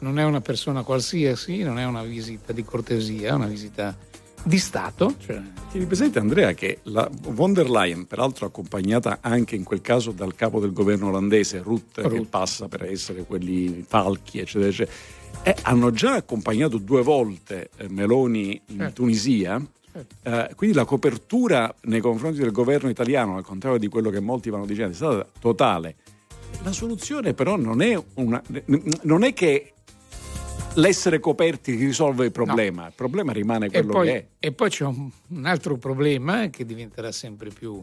non è una persona qualsiasi, non è una visita di cortesia, è una visita di Stato. Cioè... Tieni presente Andrea che la von der Leyen, peraltro accompagnata anche in quel caso dal capo del governo olandese, Rutte, Rutte. che passa per essere quelli falchi, eccetera, eccetera, eh, hanno già accompagnato due volte eh, Meloni in certo. Tunisia. Certo. Eh, quindi la copertura nei confronti del governo italiano, al contrario di quello che molti vanno dicendo, è stata totale. La soluzione però non è, una, non è che l'essere coperti risolve il problema, no. il problema rimane quello poi, che è. E poi c'è un, un altro problema che diventerà sempre più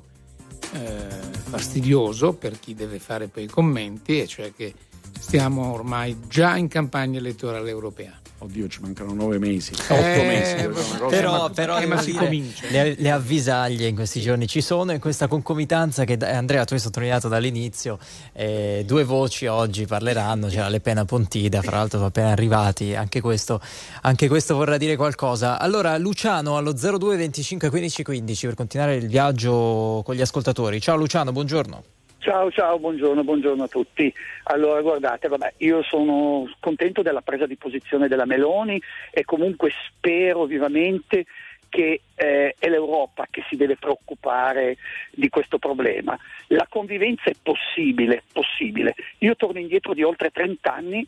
eh, fastidioso per chi deve fare poi i commenti, e cioè che stiamo ormai già in campagna elettorale europea. Oddio, ci mancano nove mesi, otto eh, mesi. Però, però eh, ma si comincia. Le, le, avvisaglie in questi giorni ci sono e questa concomitanza che Andrea tu hai sottolineato dall'inizio, eh, due voci oggi parleranno, c'era Le Pena Pontida, fra l'altro appena arrivati, anche questo, anche questo vorrà dire qualcosa. Allora Luciano allo 02 25 15 15 per continuare il viaggio con gli ascoltatori. Ciao Luciano, buongiorno. Ciao, ciao, buongiorno, buongiorno a tutti. Allora, guardate, vabbè, io sono contento della presa di posizione della Meloni e comunque spero vivamente che eh, è l'Europa che si deve preoccupare di questo problema. La convivenza è possibile, possibile. Io torno indietro di oltre 30 anni,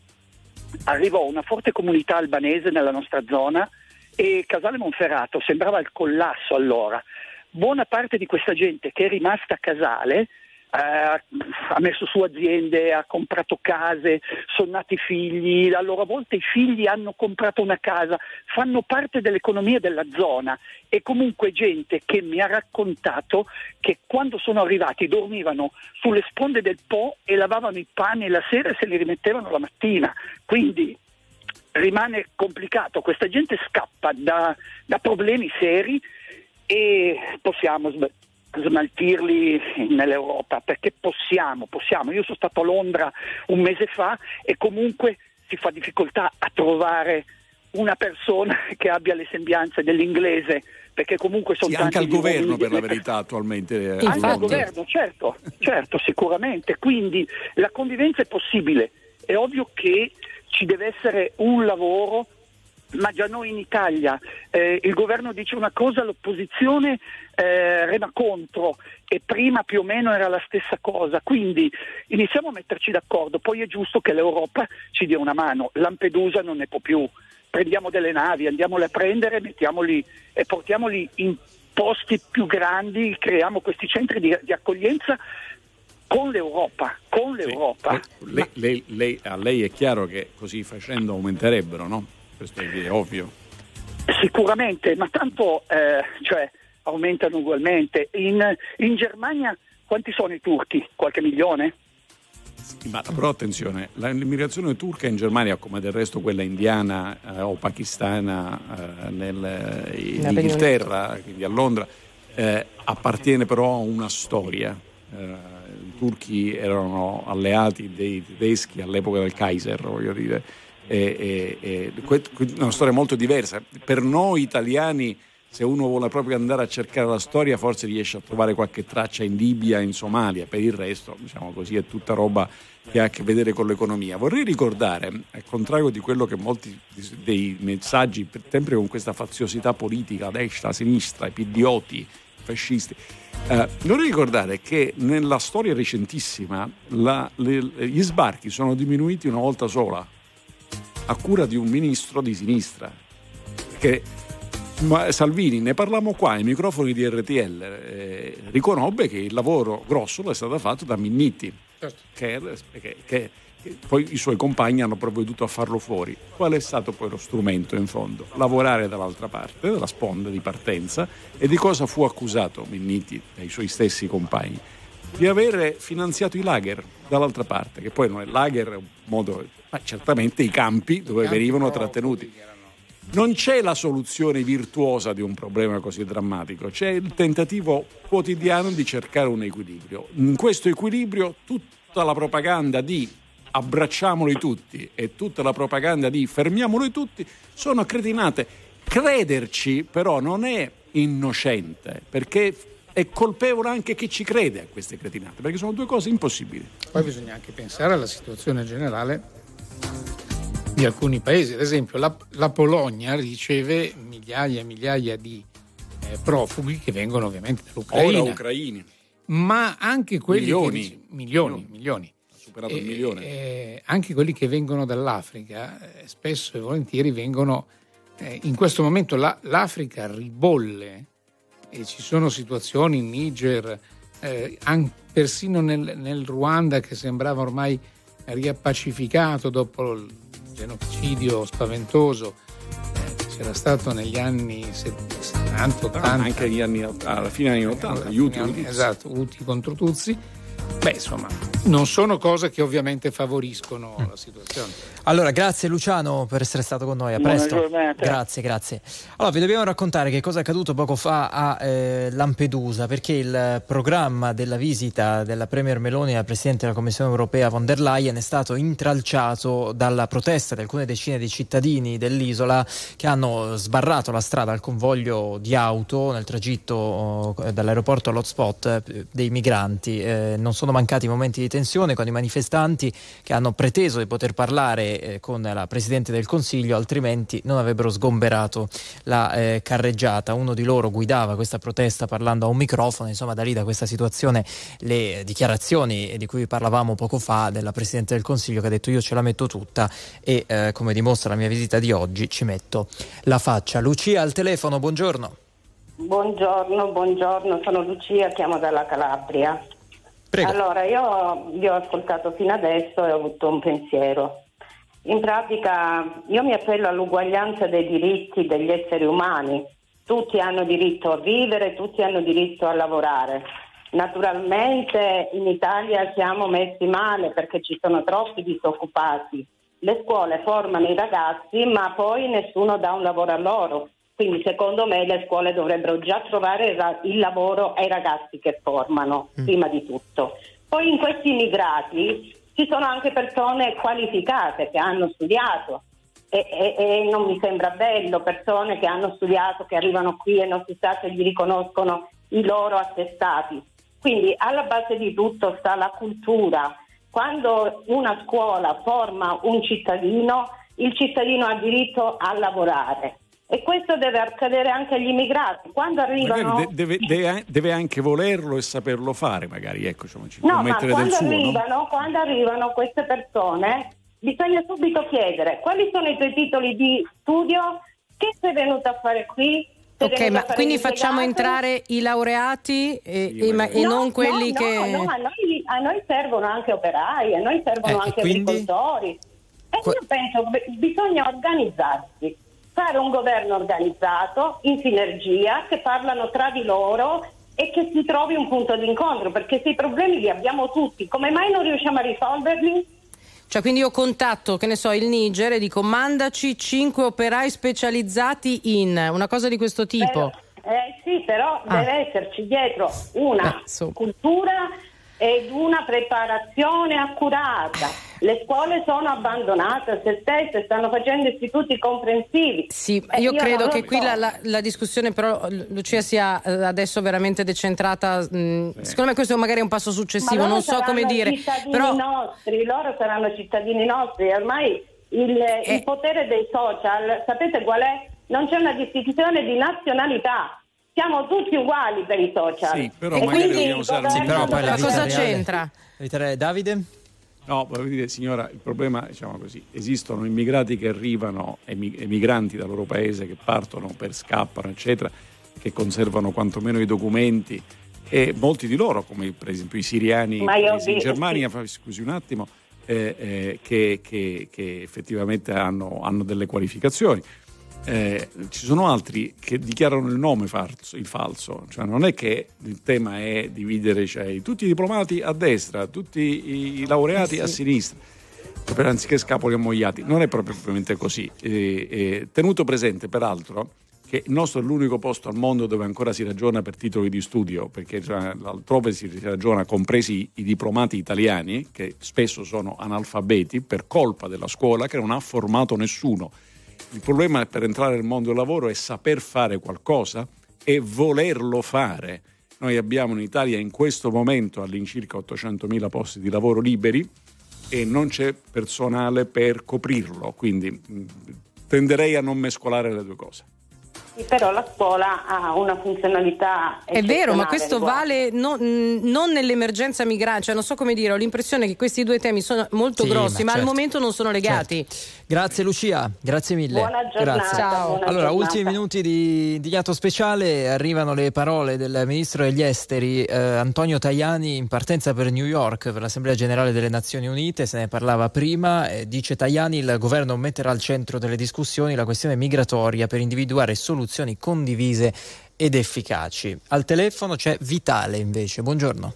arrivò una forte comunità albanese nella nostra zona e Casale Monferrato sembrava il collasso allora. Buona parte di questa gente che è rimasta a Casale ha messo su aziende, ha comprato case, sono nati figli, a loro volta i figli hanno comprato una casa, fanno parte dell'economia della zona. E comunque gente che mi ha raccontato che quando sono arrivati dormivano sulle sponde del Po e lavavano i panni la sera e se li rimettevano la mattina. Quindi rimane complicato, questa gente scappa da, da problemi seri e possiamo sbagliare smaltirli nell'Europa perché possiamo, possiamo. Io sono stato a Londra un mese fa e comunque si fa difficoltà a trovare una persona che abbia le sembianze dell'inglese perché comunque sono sì, tanti anche al governo per la verità attualmente eh, anche al governo certo, certo sicuramente. Quindi la convivenza è possibile. È ovvio che ci deve essere un lavoro ma già noi in Italia eh, il governo dice una cosa, l'opposizione eh, rema contro e prima più o meno era la stessa cosa, quindi iniziamo a metterci d'accordo, poi è giusto che l'Europa ci dia una mano, Lampedusa non ne può più, prendiamo delle navi, andiamole a prendere mettiamoli, e portiamoli in posti più grandi, creiamo questi centri di, di accoglienza con l'Europa, con l'Europa. Sì. Lei, lei, lei, a lei è chiaro che così facendo aumenterebbero, no? Questo è ovvio. Sicuramente, ma tanto eh, cioè, aumentano ugualmente. In, in Germania quanti sono i turchi? Qualche milione? Ma però attenzione, l'immigrazione turca in Germania, come del resto quella indiana eh, o pakistana eh, nel, in Inghilterra, quindi a Londra, eh, appartiene però a una storia. Eh, I turchi erano alleati dei tedeschi all'epoca del Kaiser, voglio dire. E, e, e, una storia molto diversa. Per noi italiani, se uno vuole proprio andare a cercare la storia, forse riesce a trovare qualche traccia in Libia, in Somalia. Per il resto, diciamo così, è tutta roba che ha a che vedere con l'economia. Vorrei ricordare, al contrario di quello che molti dei messaggi, sempre con questa faziosità politica, destra, sinistra, i pidioti, fascisti. Eh, vorrei ricordare che nella storia recentissima la, le, gli sbarchi sono diminuiti una volta sola, a cura di un ministro di sinistra. Che Salvini, ne parlammo qua ai microfoni di RTL, eh, riconobbe che il lavoro grosso è stato fatto da Minniti, certo. che, che, che poi i suoi compagni hanno provveduto a farlo fuori. Qual è stato poi lo strumento in fondo? Lavorare dall'altra parte, dalla sponda di partenza e di cosa fu accusato Minniti dai suoi stessi compagni? Di avere finanziato i lager dall'altra parte, che poi non è lager, è un modo, ma certamente i campi dove venivano trattenuti. Non c'è la soluzione virtuosa di un problema così drammatico, c'è il tentativo quotidiano di cercare un equilibrio. In questo equilibrio tutta la propaganda di abbracciamoli tutti e tutta la propaganda di fermiamoli tutti sono cretinate. Crederci però non è innocente perché è colpevole anche chi ci crede a queste cretinate, perché sono due cose impossibili. Poi bisogna anche pensare alla situazione generale di alcuni paesi, ad esempio la, la Polonia riceve migliaia e migliaia di eh, profughi che vengono ovviamente dall'Ucraina. Ora ucraini. Ma anche quelli milioni. che milioni, milioni superato il milione. Eh, anche quelli che vengono dall'Africa, eh, spesso e volentieri vengono, eh, in questo momento la, l'Africa ribolle e ci sono situazioni in Niger, eh, persino nel, nel, Ruanda che sembrava ormai riappacificato dopo il genocidio spaventoso eh, c'era stato negli anni 70, 80. anche anni, alla fine degli anni 80, gli Uti. Esatto, Uti contro Tuzzi Beh, insomma, non sono cose che ovviamente favoriscono mm. la situazione. Allora, grazie Luciano per essere stato con noi. A presto. Grazie, grazie. Allora, vi dobbiamo raccontare che cosa è accaduto poco fa a eh, Lampedusa, perché il programma della visita della Premier Meloni alla Presidente della Commissione Europea von der Leyen è stato intralciato dalla protesta di alcune decine di cittadini dell'isola che hanno sbarrato la strada al convoglio di auto nel tragitto eh, dall'aeroporto all'hotspot eh, dei migranti. Eh, non sono mancati momenti di tensione con i manifestanti che hanno preteso di poter parlare eh, con la Presidente del Consiglio, altrimenti non avrebbero sgomberato la eh, carreggiata. Uno di loro guidava questa protesta parlando a un microfono, insomma da lì da questa situazione le dichiarazioni di cui parlavamo poco fa della Presidente del Consiglio che ha detto io ce la metto tutta e eh, come dimostra la mia visita di oggi ci metto la faccia. Lucia al telefono, buongiorno. Buongiorno, buongiorno, sono Lucia, chiamo dalla Calabria. Prego. Allora, io vi ho ascoltato fino adesso e ho avuto un pensiero. In pratica io mi appello all'uguaglianza dei diritti degli esseri umani. Tutti hanno diritto a vivere, tutti hanno diritto a lavorare. Naturalmente in Italia siamo messi male perché ci sono troppi disoccupati. Le scuole formano i ragazzi ma poi nessuno dà un lavoro a loro. Quindi secondo me le scuole dovrebbero già trovare il lavoro ai ragazzi che formano, mm. prima di tutto. Poi in questi immigrati ci sono anche persone qualificate che hanno studiato e, e, e, non mi sembra bello persone che hanno studiato, che arrivano qui e non si sa se gli riconoscono i loro attestati. Quindi alla base di tutto sta la cultura. Quando una scuola forma un cittadino, il cittadino ha diritto a lavorare e questo deve accadere anche agli immigrati. Quando arrivano... De- deve, deve, deve, anche volerlo e saperlo fare, magari, ecco, insomma, ci no, può mettere del suo. Arrivano, no? Quando arrivano queste persone, bisogna subito chiedere quali sono i tuoi titoli di studio, che sei venuto a fare qui, Ok, ma quindi facciamo entrare i laureati e, e, ma, e no, non quelli no, che... No, a noi, a noi, servono anche operai, a noi servono eh, anche quindi... agricoltori. E io penso che bisogna organizzarsi fare un governo organizzato, in sinergia, che parlano tra di loro e che si trovi un punto d'incontro, perché se i problemi li abbiamo tutti, come mai non riusciamo a risolverli? Cioè, quindi io contatto, che ne so, il Niger e dico mandaci cinque operai specializzati in una cosa di questo tipo. Per, Eh sì, però Ah. deve esserci dietro una Eh, su. cultura ed una preparazione accurata. Le scuole sono abbandonate a se stesse, stanno facendo istituti comprensivi. Sì, Eh, io credo non che lo qui so. la, la- la discussione però Lu- Lucia sia eh, adesso veramente decentrata. mh, Secondo me questo magari è un passo successivo, non so come saranno dire. cittadini Però nostri, loro saranno cittadini nostri. Ormai il, Eh. il potere dei social, sapete qual è? Non c'è una distinzione di nazionalità. Siamo tutti uguali per i social. Sì, però E magari dobbiamo usare- Sì, però poi la cosa c'entra? Davide? No, voglio dire, signora, il problema, diciamo così, esistono immigrati che arrivano, emi- emigranti dal loro paese che partono per scappano, eccetera, che conservano quantomeno i documenti e molti di loro, come per esempio i siriani in Germania, fa- scusi un attimo, eh, eh, che, che- che effettivamente hanno, hanno delle qualificazioni. Eh, ci sono altri che dichiarano il nome falso, il falso, cioè non è che il tema è dividere cioè, tutti i diplomati a destra, tutti i, laureati a sinistra, per- anziché scapoli ammogliati. Non è proprio ovviamente così. Eh, eh, tenuto presente, peraltro, che il nostro è l'unico posto al mondo dove ancora si ragiona per titoli di studio, perché cioè, altrove si ragiona, compresi i diplomati italiani, che spesso sono analfabeti per colpa della scuola che non ha formato nessuno. Il problema per entrare nel mondo del lavoro è saper fare qualcosa e volerlo fare. Noi abbiamo in Italia in questo momento all'incirca 800.000 posti di lavoro liberi e non c'è personale per coprirlo, quindi tenderei a non mescolare le due cose. Però la scuola ha una funzionalità È vero, ma questo vale non, mh, non nell'emergenza migrante, cioè non so come dire, ho l'impressione che questi due temi sono molto Sì, grossi, ma ma, al certo. momento non sono legati. Grazie Lucia, grazie mille. Buona giornata, Grazie. Ciao. buona Allora, giornata. ultimi minuti di, di Iato Speciale, arrivano le parole del Ministro degli Esteri eh, Antonio Tajani in partenza per New York per l'Assemblea Generale delle Nazioni Unite, se ne parlava prima, eh, dice Tajani il governo metterà al centro delle discussioni la questione migratoria per individuare soluzioni condivise ed efficaci. Al telefono c'è Vitale invece, buongiorno.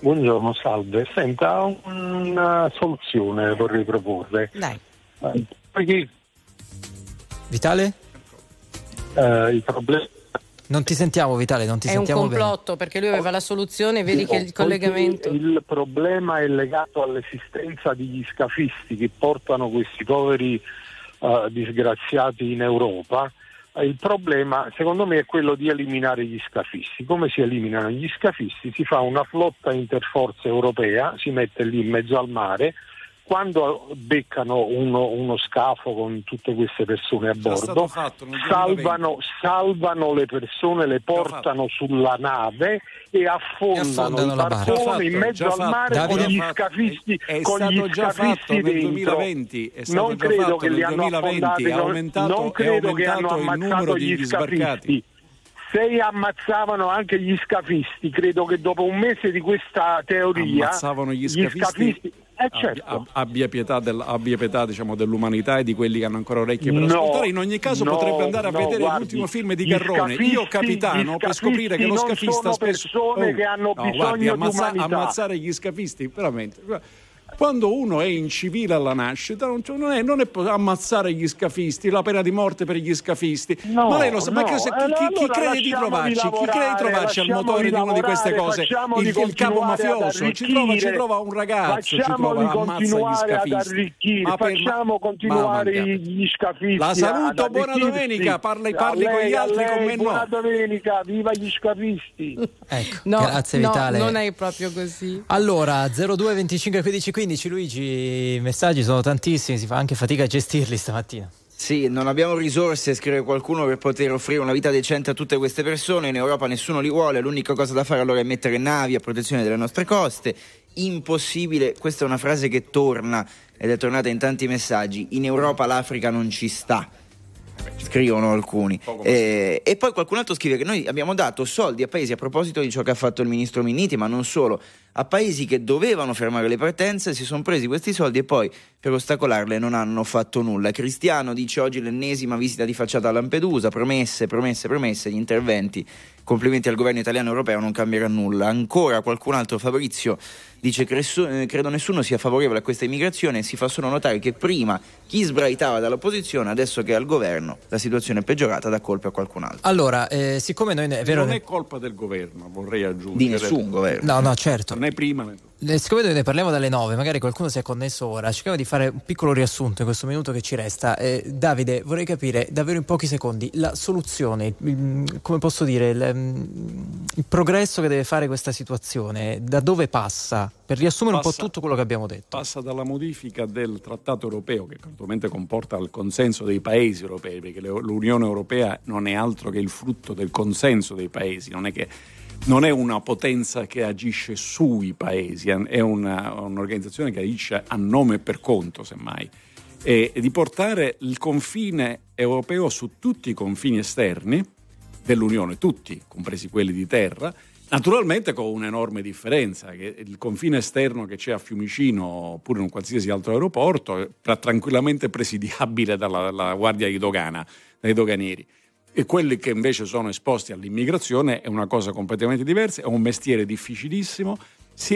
Buongiorno, salve. Senta, una soluzione vorrei proporre. Dai. Eh, Perché Vitale? eh, il problema Non ti sentiamo Vitale, non ti È un sentiamo bene. complotto perché lui aveva la soluzione, vedi che il collegamento... Il problema è legato all'esistenza degli scafisti che portano questi poveri eh, disgraziati in Europa. Il problema, secondo me, è quello di eliminare gli scafisti. Come si eliminano gli scafisti? Si fa una flotta interforze europea, si mette lì in mezzo al mare. Quando beccano uno, uno scafo con tutte queste persone a bordo, fatto nel 2020. salvano, salvano le persone, le portano sulla nave e affondano, affondano i barconi in mezzo al mare con gli fatto. scafisti, È con stato gli scafisti nel dentro. 2020, è stato non credo che li hanno 2020, affondati, è non- è credo che hanno aumentato il ammazzato gli sbarcati. Scafisti. Se ammazzavano anche gli scafisti, credo che dopo un mese di questa teoria ammazzavano gli scafisti, eh, Abbia- certo. ab- abbia pietà, del- abbia pietà, diciamo, dell'umanità e di quelli che hanno ancora orecchie per No, ascoltare. In ogni caso no, potrebbe andare a no, vedere guardi, l'ultimo film di gli Garrone, scafisti- Io capitano, gli per scoprire che lo scafisti scafista sono spesso... persone che hanno no, bisogno guardi, di ammazza- ammazzare gli scafisti, veramente... Quando uno è incivile alla nascita, non, cioè, non è, non è ammazzare gli scafisti, la pena di morte per gli scafisti. No, ma lei lo sa, ma no, che- chi, eh, chi- chi allora crede di trovarci? Chi crede di lavorare, trovarci al motore di una di queste lavorare, cose? Il, il capo mafioso ci trova, ci trova un ragazzo, ci trova, ammazza gli scafisti. Ma per- facciamo ma- continuare ma- gli scafisti. La saluto, ad buona domenica, parli- parli con lei, gli a altri, lei, con me no. Buona domenica, viva gli scafisti. Ecco, No, grazie no, Vitale. non è proprio così. Allora, 02 25 15 15, Luigi, i messaggi sono tantissimi, si fa anche fatica a gestirli stamattina. Sì, non abbiamo risorse, scrive qualcuno, per poter offrire una vita decente a tutte queste persone. In Europa nessuno li vuole, l'unica cosa da fare allora è mettere navi a protezione delle nostre coste. Impossibile, questa è una frase che torna ed è tornata in tanti messaggi. In Europa l'Africa non ci sta. Scrivono alcuni. Eh, e poi qualcun altro scrive che noi abbiamo dato soldi a paesi a proposito di ciò che ha fatto il ministro Minniti, ma non solo, a paesi che dovevano fermare le partenze, si sono presi questi soldi e poi per ostacolarle non hanno fatto nulla. Cristiano dice oggi l'ennesima visita di facciata a Lampedusa, promesse, promesse, promesse, gli interventi complimenti al governo italiano e europeo, non cambierà nulla. Ancora qualcun altro, Fabrizio, dice che eh, credo nessuno sia favorevole a questa immigrazione e si fa solo notare che prima chi sbraitava dall'opposizione, adesso che è al governo, la situazione è peggiorata, dà colpa a qualcun altro. Allora, eh, siccome noi... È vero, non è colpa del governo, vorrei aggiungere. Di nessun governo. No, no, certo. Né prima né Siccome noi ne parliamo dalle 9, magari qualcuno si è connesso ora, cerchiamo di fare un piccolo riassunto in questo minuto che ci resta. Eh, Davide, vorrei capire davvero in pochi secondi la soluzione, il- come posso dire, il, mm, il progresso che deve fare questa situazione, da dove passa? Per riassumere un po' Passa- tutto quello che abbiamo detto. passa dalla modifica del trattato europeo che naturalmente comporta il consenso dei paesi europei perché l'Unione Europea non è altro che il frutto del consenso dei paesi non è che non è una potenza che agisce sui paesi è una- un'organizzazione che agisce a nome e per conto semmai e, e di portare il confine europeo su tutti i confini esterni dell'Unione, tutti, compresi quelli di terra, naturalmente con un'enorme differenza, che il confine esterno che c'è a Fiumicino oppure in un qualsiasi altro aeroporto è tra- tranquillamente presidiabile dalla, dalla Guardia di Dogana, dai doganieri. E quelli che invece sono esposti all'immigrazione è una cosa completamente diversa, è un mestiere difficilissimo,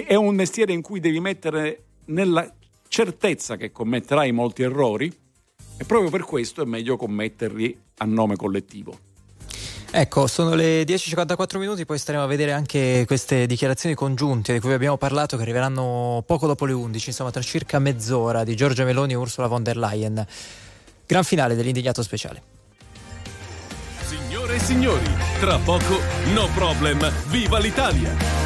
è un mestiere in cui devi mettere nella certezza che commetterai molti errori e proprio per questo è meglio commetterli a nome collettivo. Ecco, sono le 10.54 minuti, poi staremo a vedere anche queste dichiarazioni congiunte di cui abbiamo parlato che arriveranno poco dopo le 11, insomma tra circa mezz'ora di Giorgia Meloni e Ursula von der Leyen. Gran finale dell'indignato speciale. E signori, tra poco No Problem, viva l'Italia!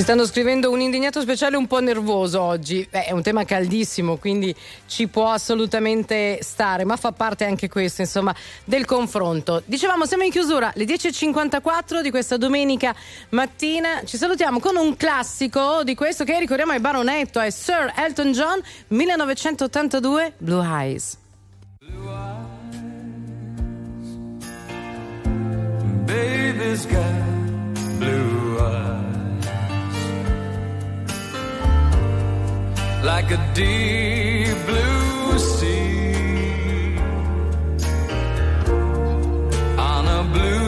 Ci stanno scrivendo un indignato speciale un po' nervoso oggi. Beh, è un tema caldissimo, quindi ci può assolutamente stare, ma fa parte anche questo, insomma, del confronto. Dicevamo, siamo in chiusura, le 10.54 di questa domenica mattina. Ci salutiamo con un classico di questo che ricordiamo è Baronetto, è Sir Elton John, 1982, Blue Eyes. Baby's got blue eyes like a deep blue sea. On a blue,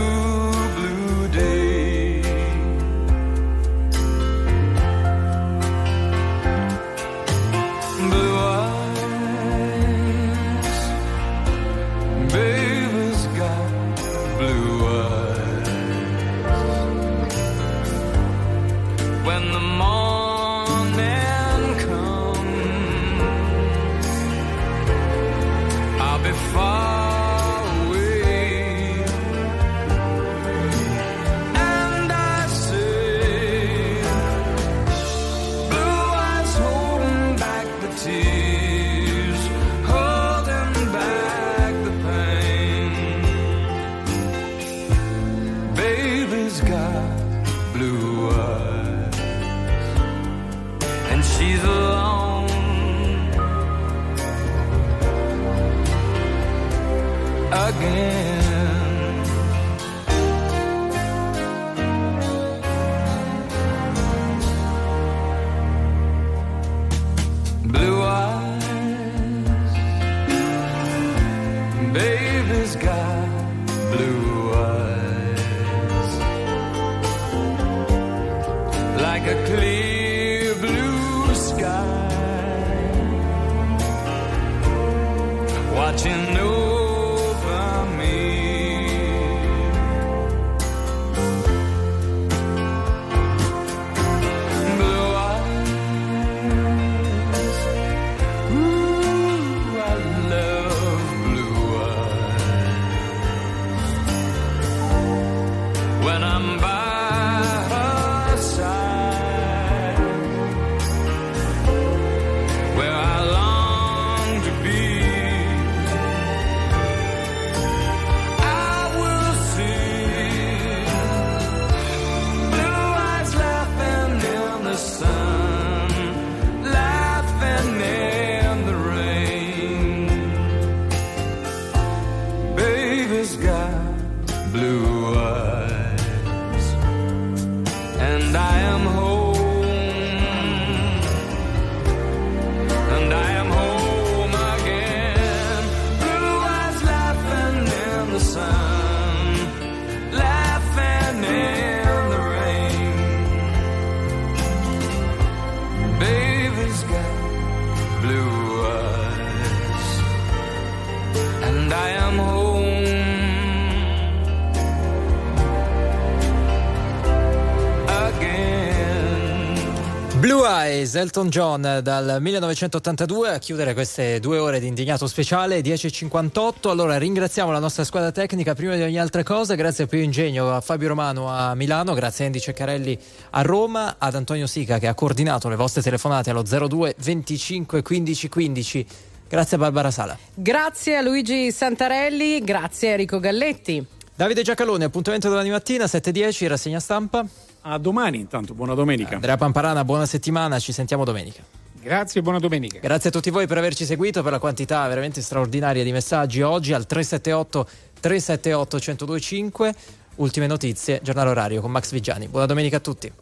Eyes, Elton John dal 1982 a chiudere queste due ore di indignato speciale 10.58 allora ringraziamo la nostra squadra tecnica prima di ogni altra cosa. Grazie a Pio Ingegno a Fabio Romano a Milano grazie a Andy Ceccarelli a Roma ad Antonio Sica che ha coordinato le vostre telefonate allo 02 25 15 15 grazie a Barbara Sala. Grazie a Luigi Santarelli, grazie a Enrico Galletti. Davide Giacalone appuntamento domani mattina 7.10 rassegna stampa a domani intanto buona domenica Andrea Pamparana buona settimana ci sentiamo domenica Grazie e buona domenica. Grazie a tutti voi per averci seguito, per la quantità veramente straordinaria di messaggi oggi al 378 378 1025. Ultime notizie, giornale orario con Max Vigiani. Buona domenica a tutti.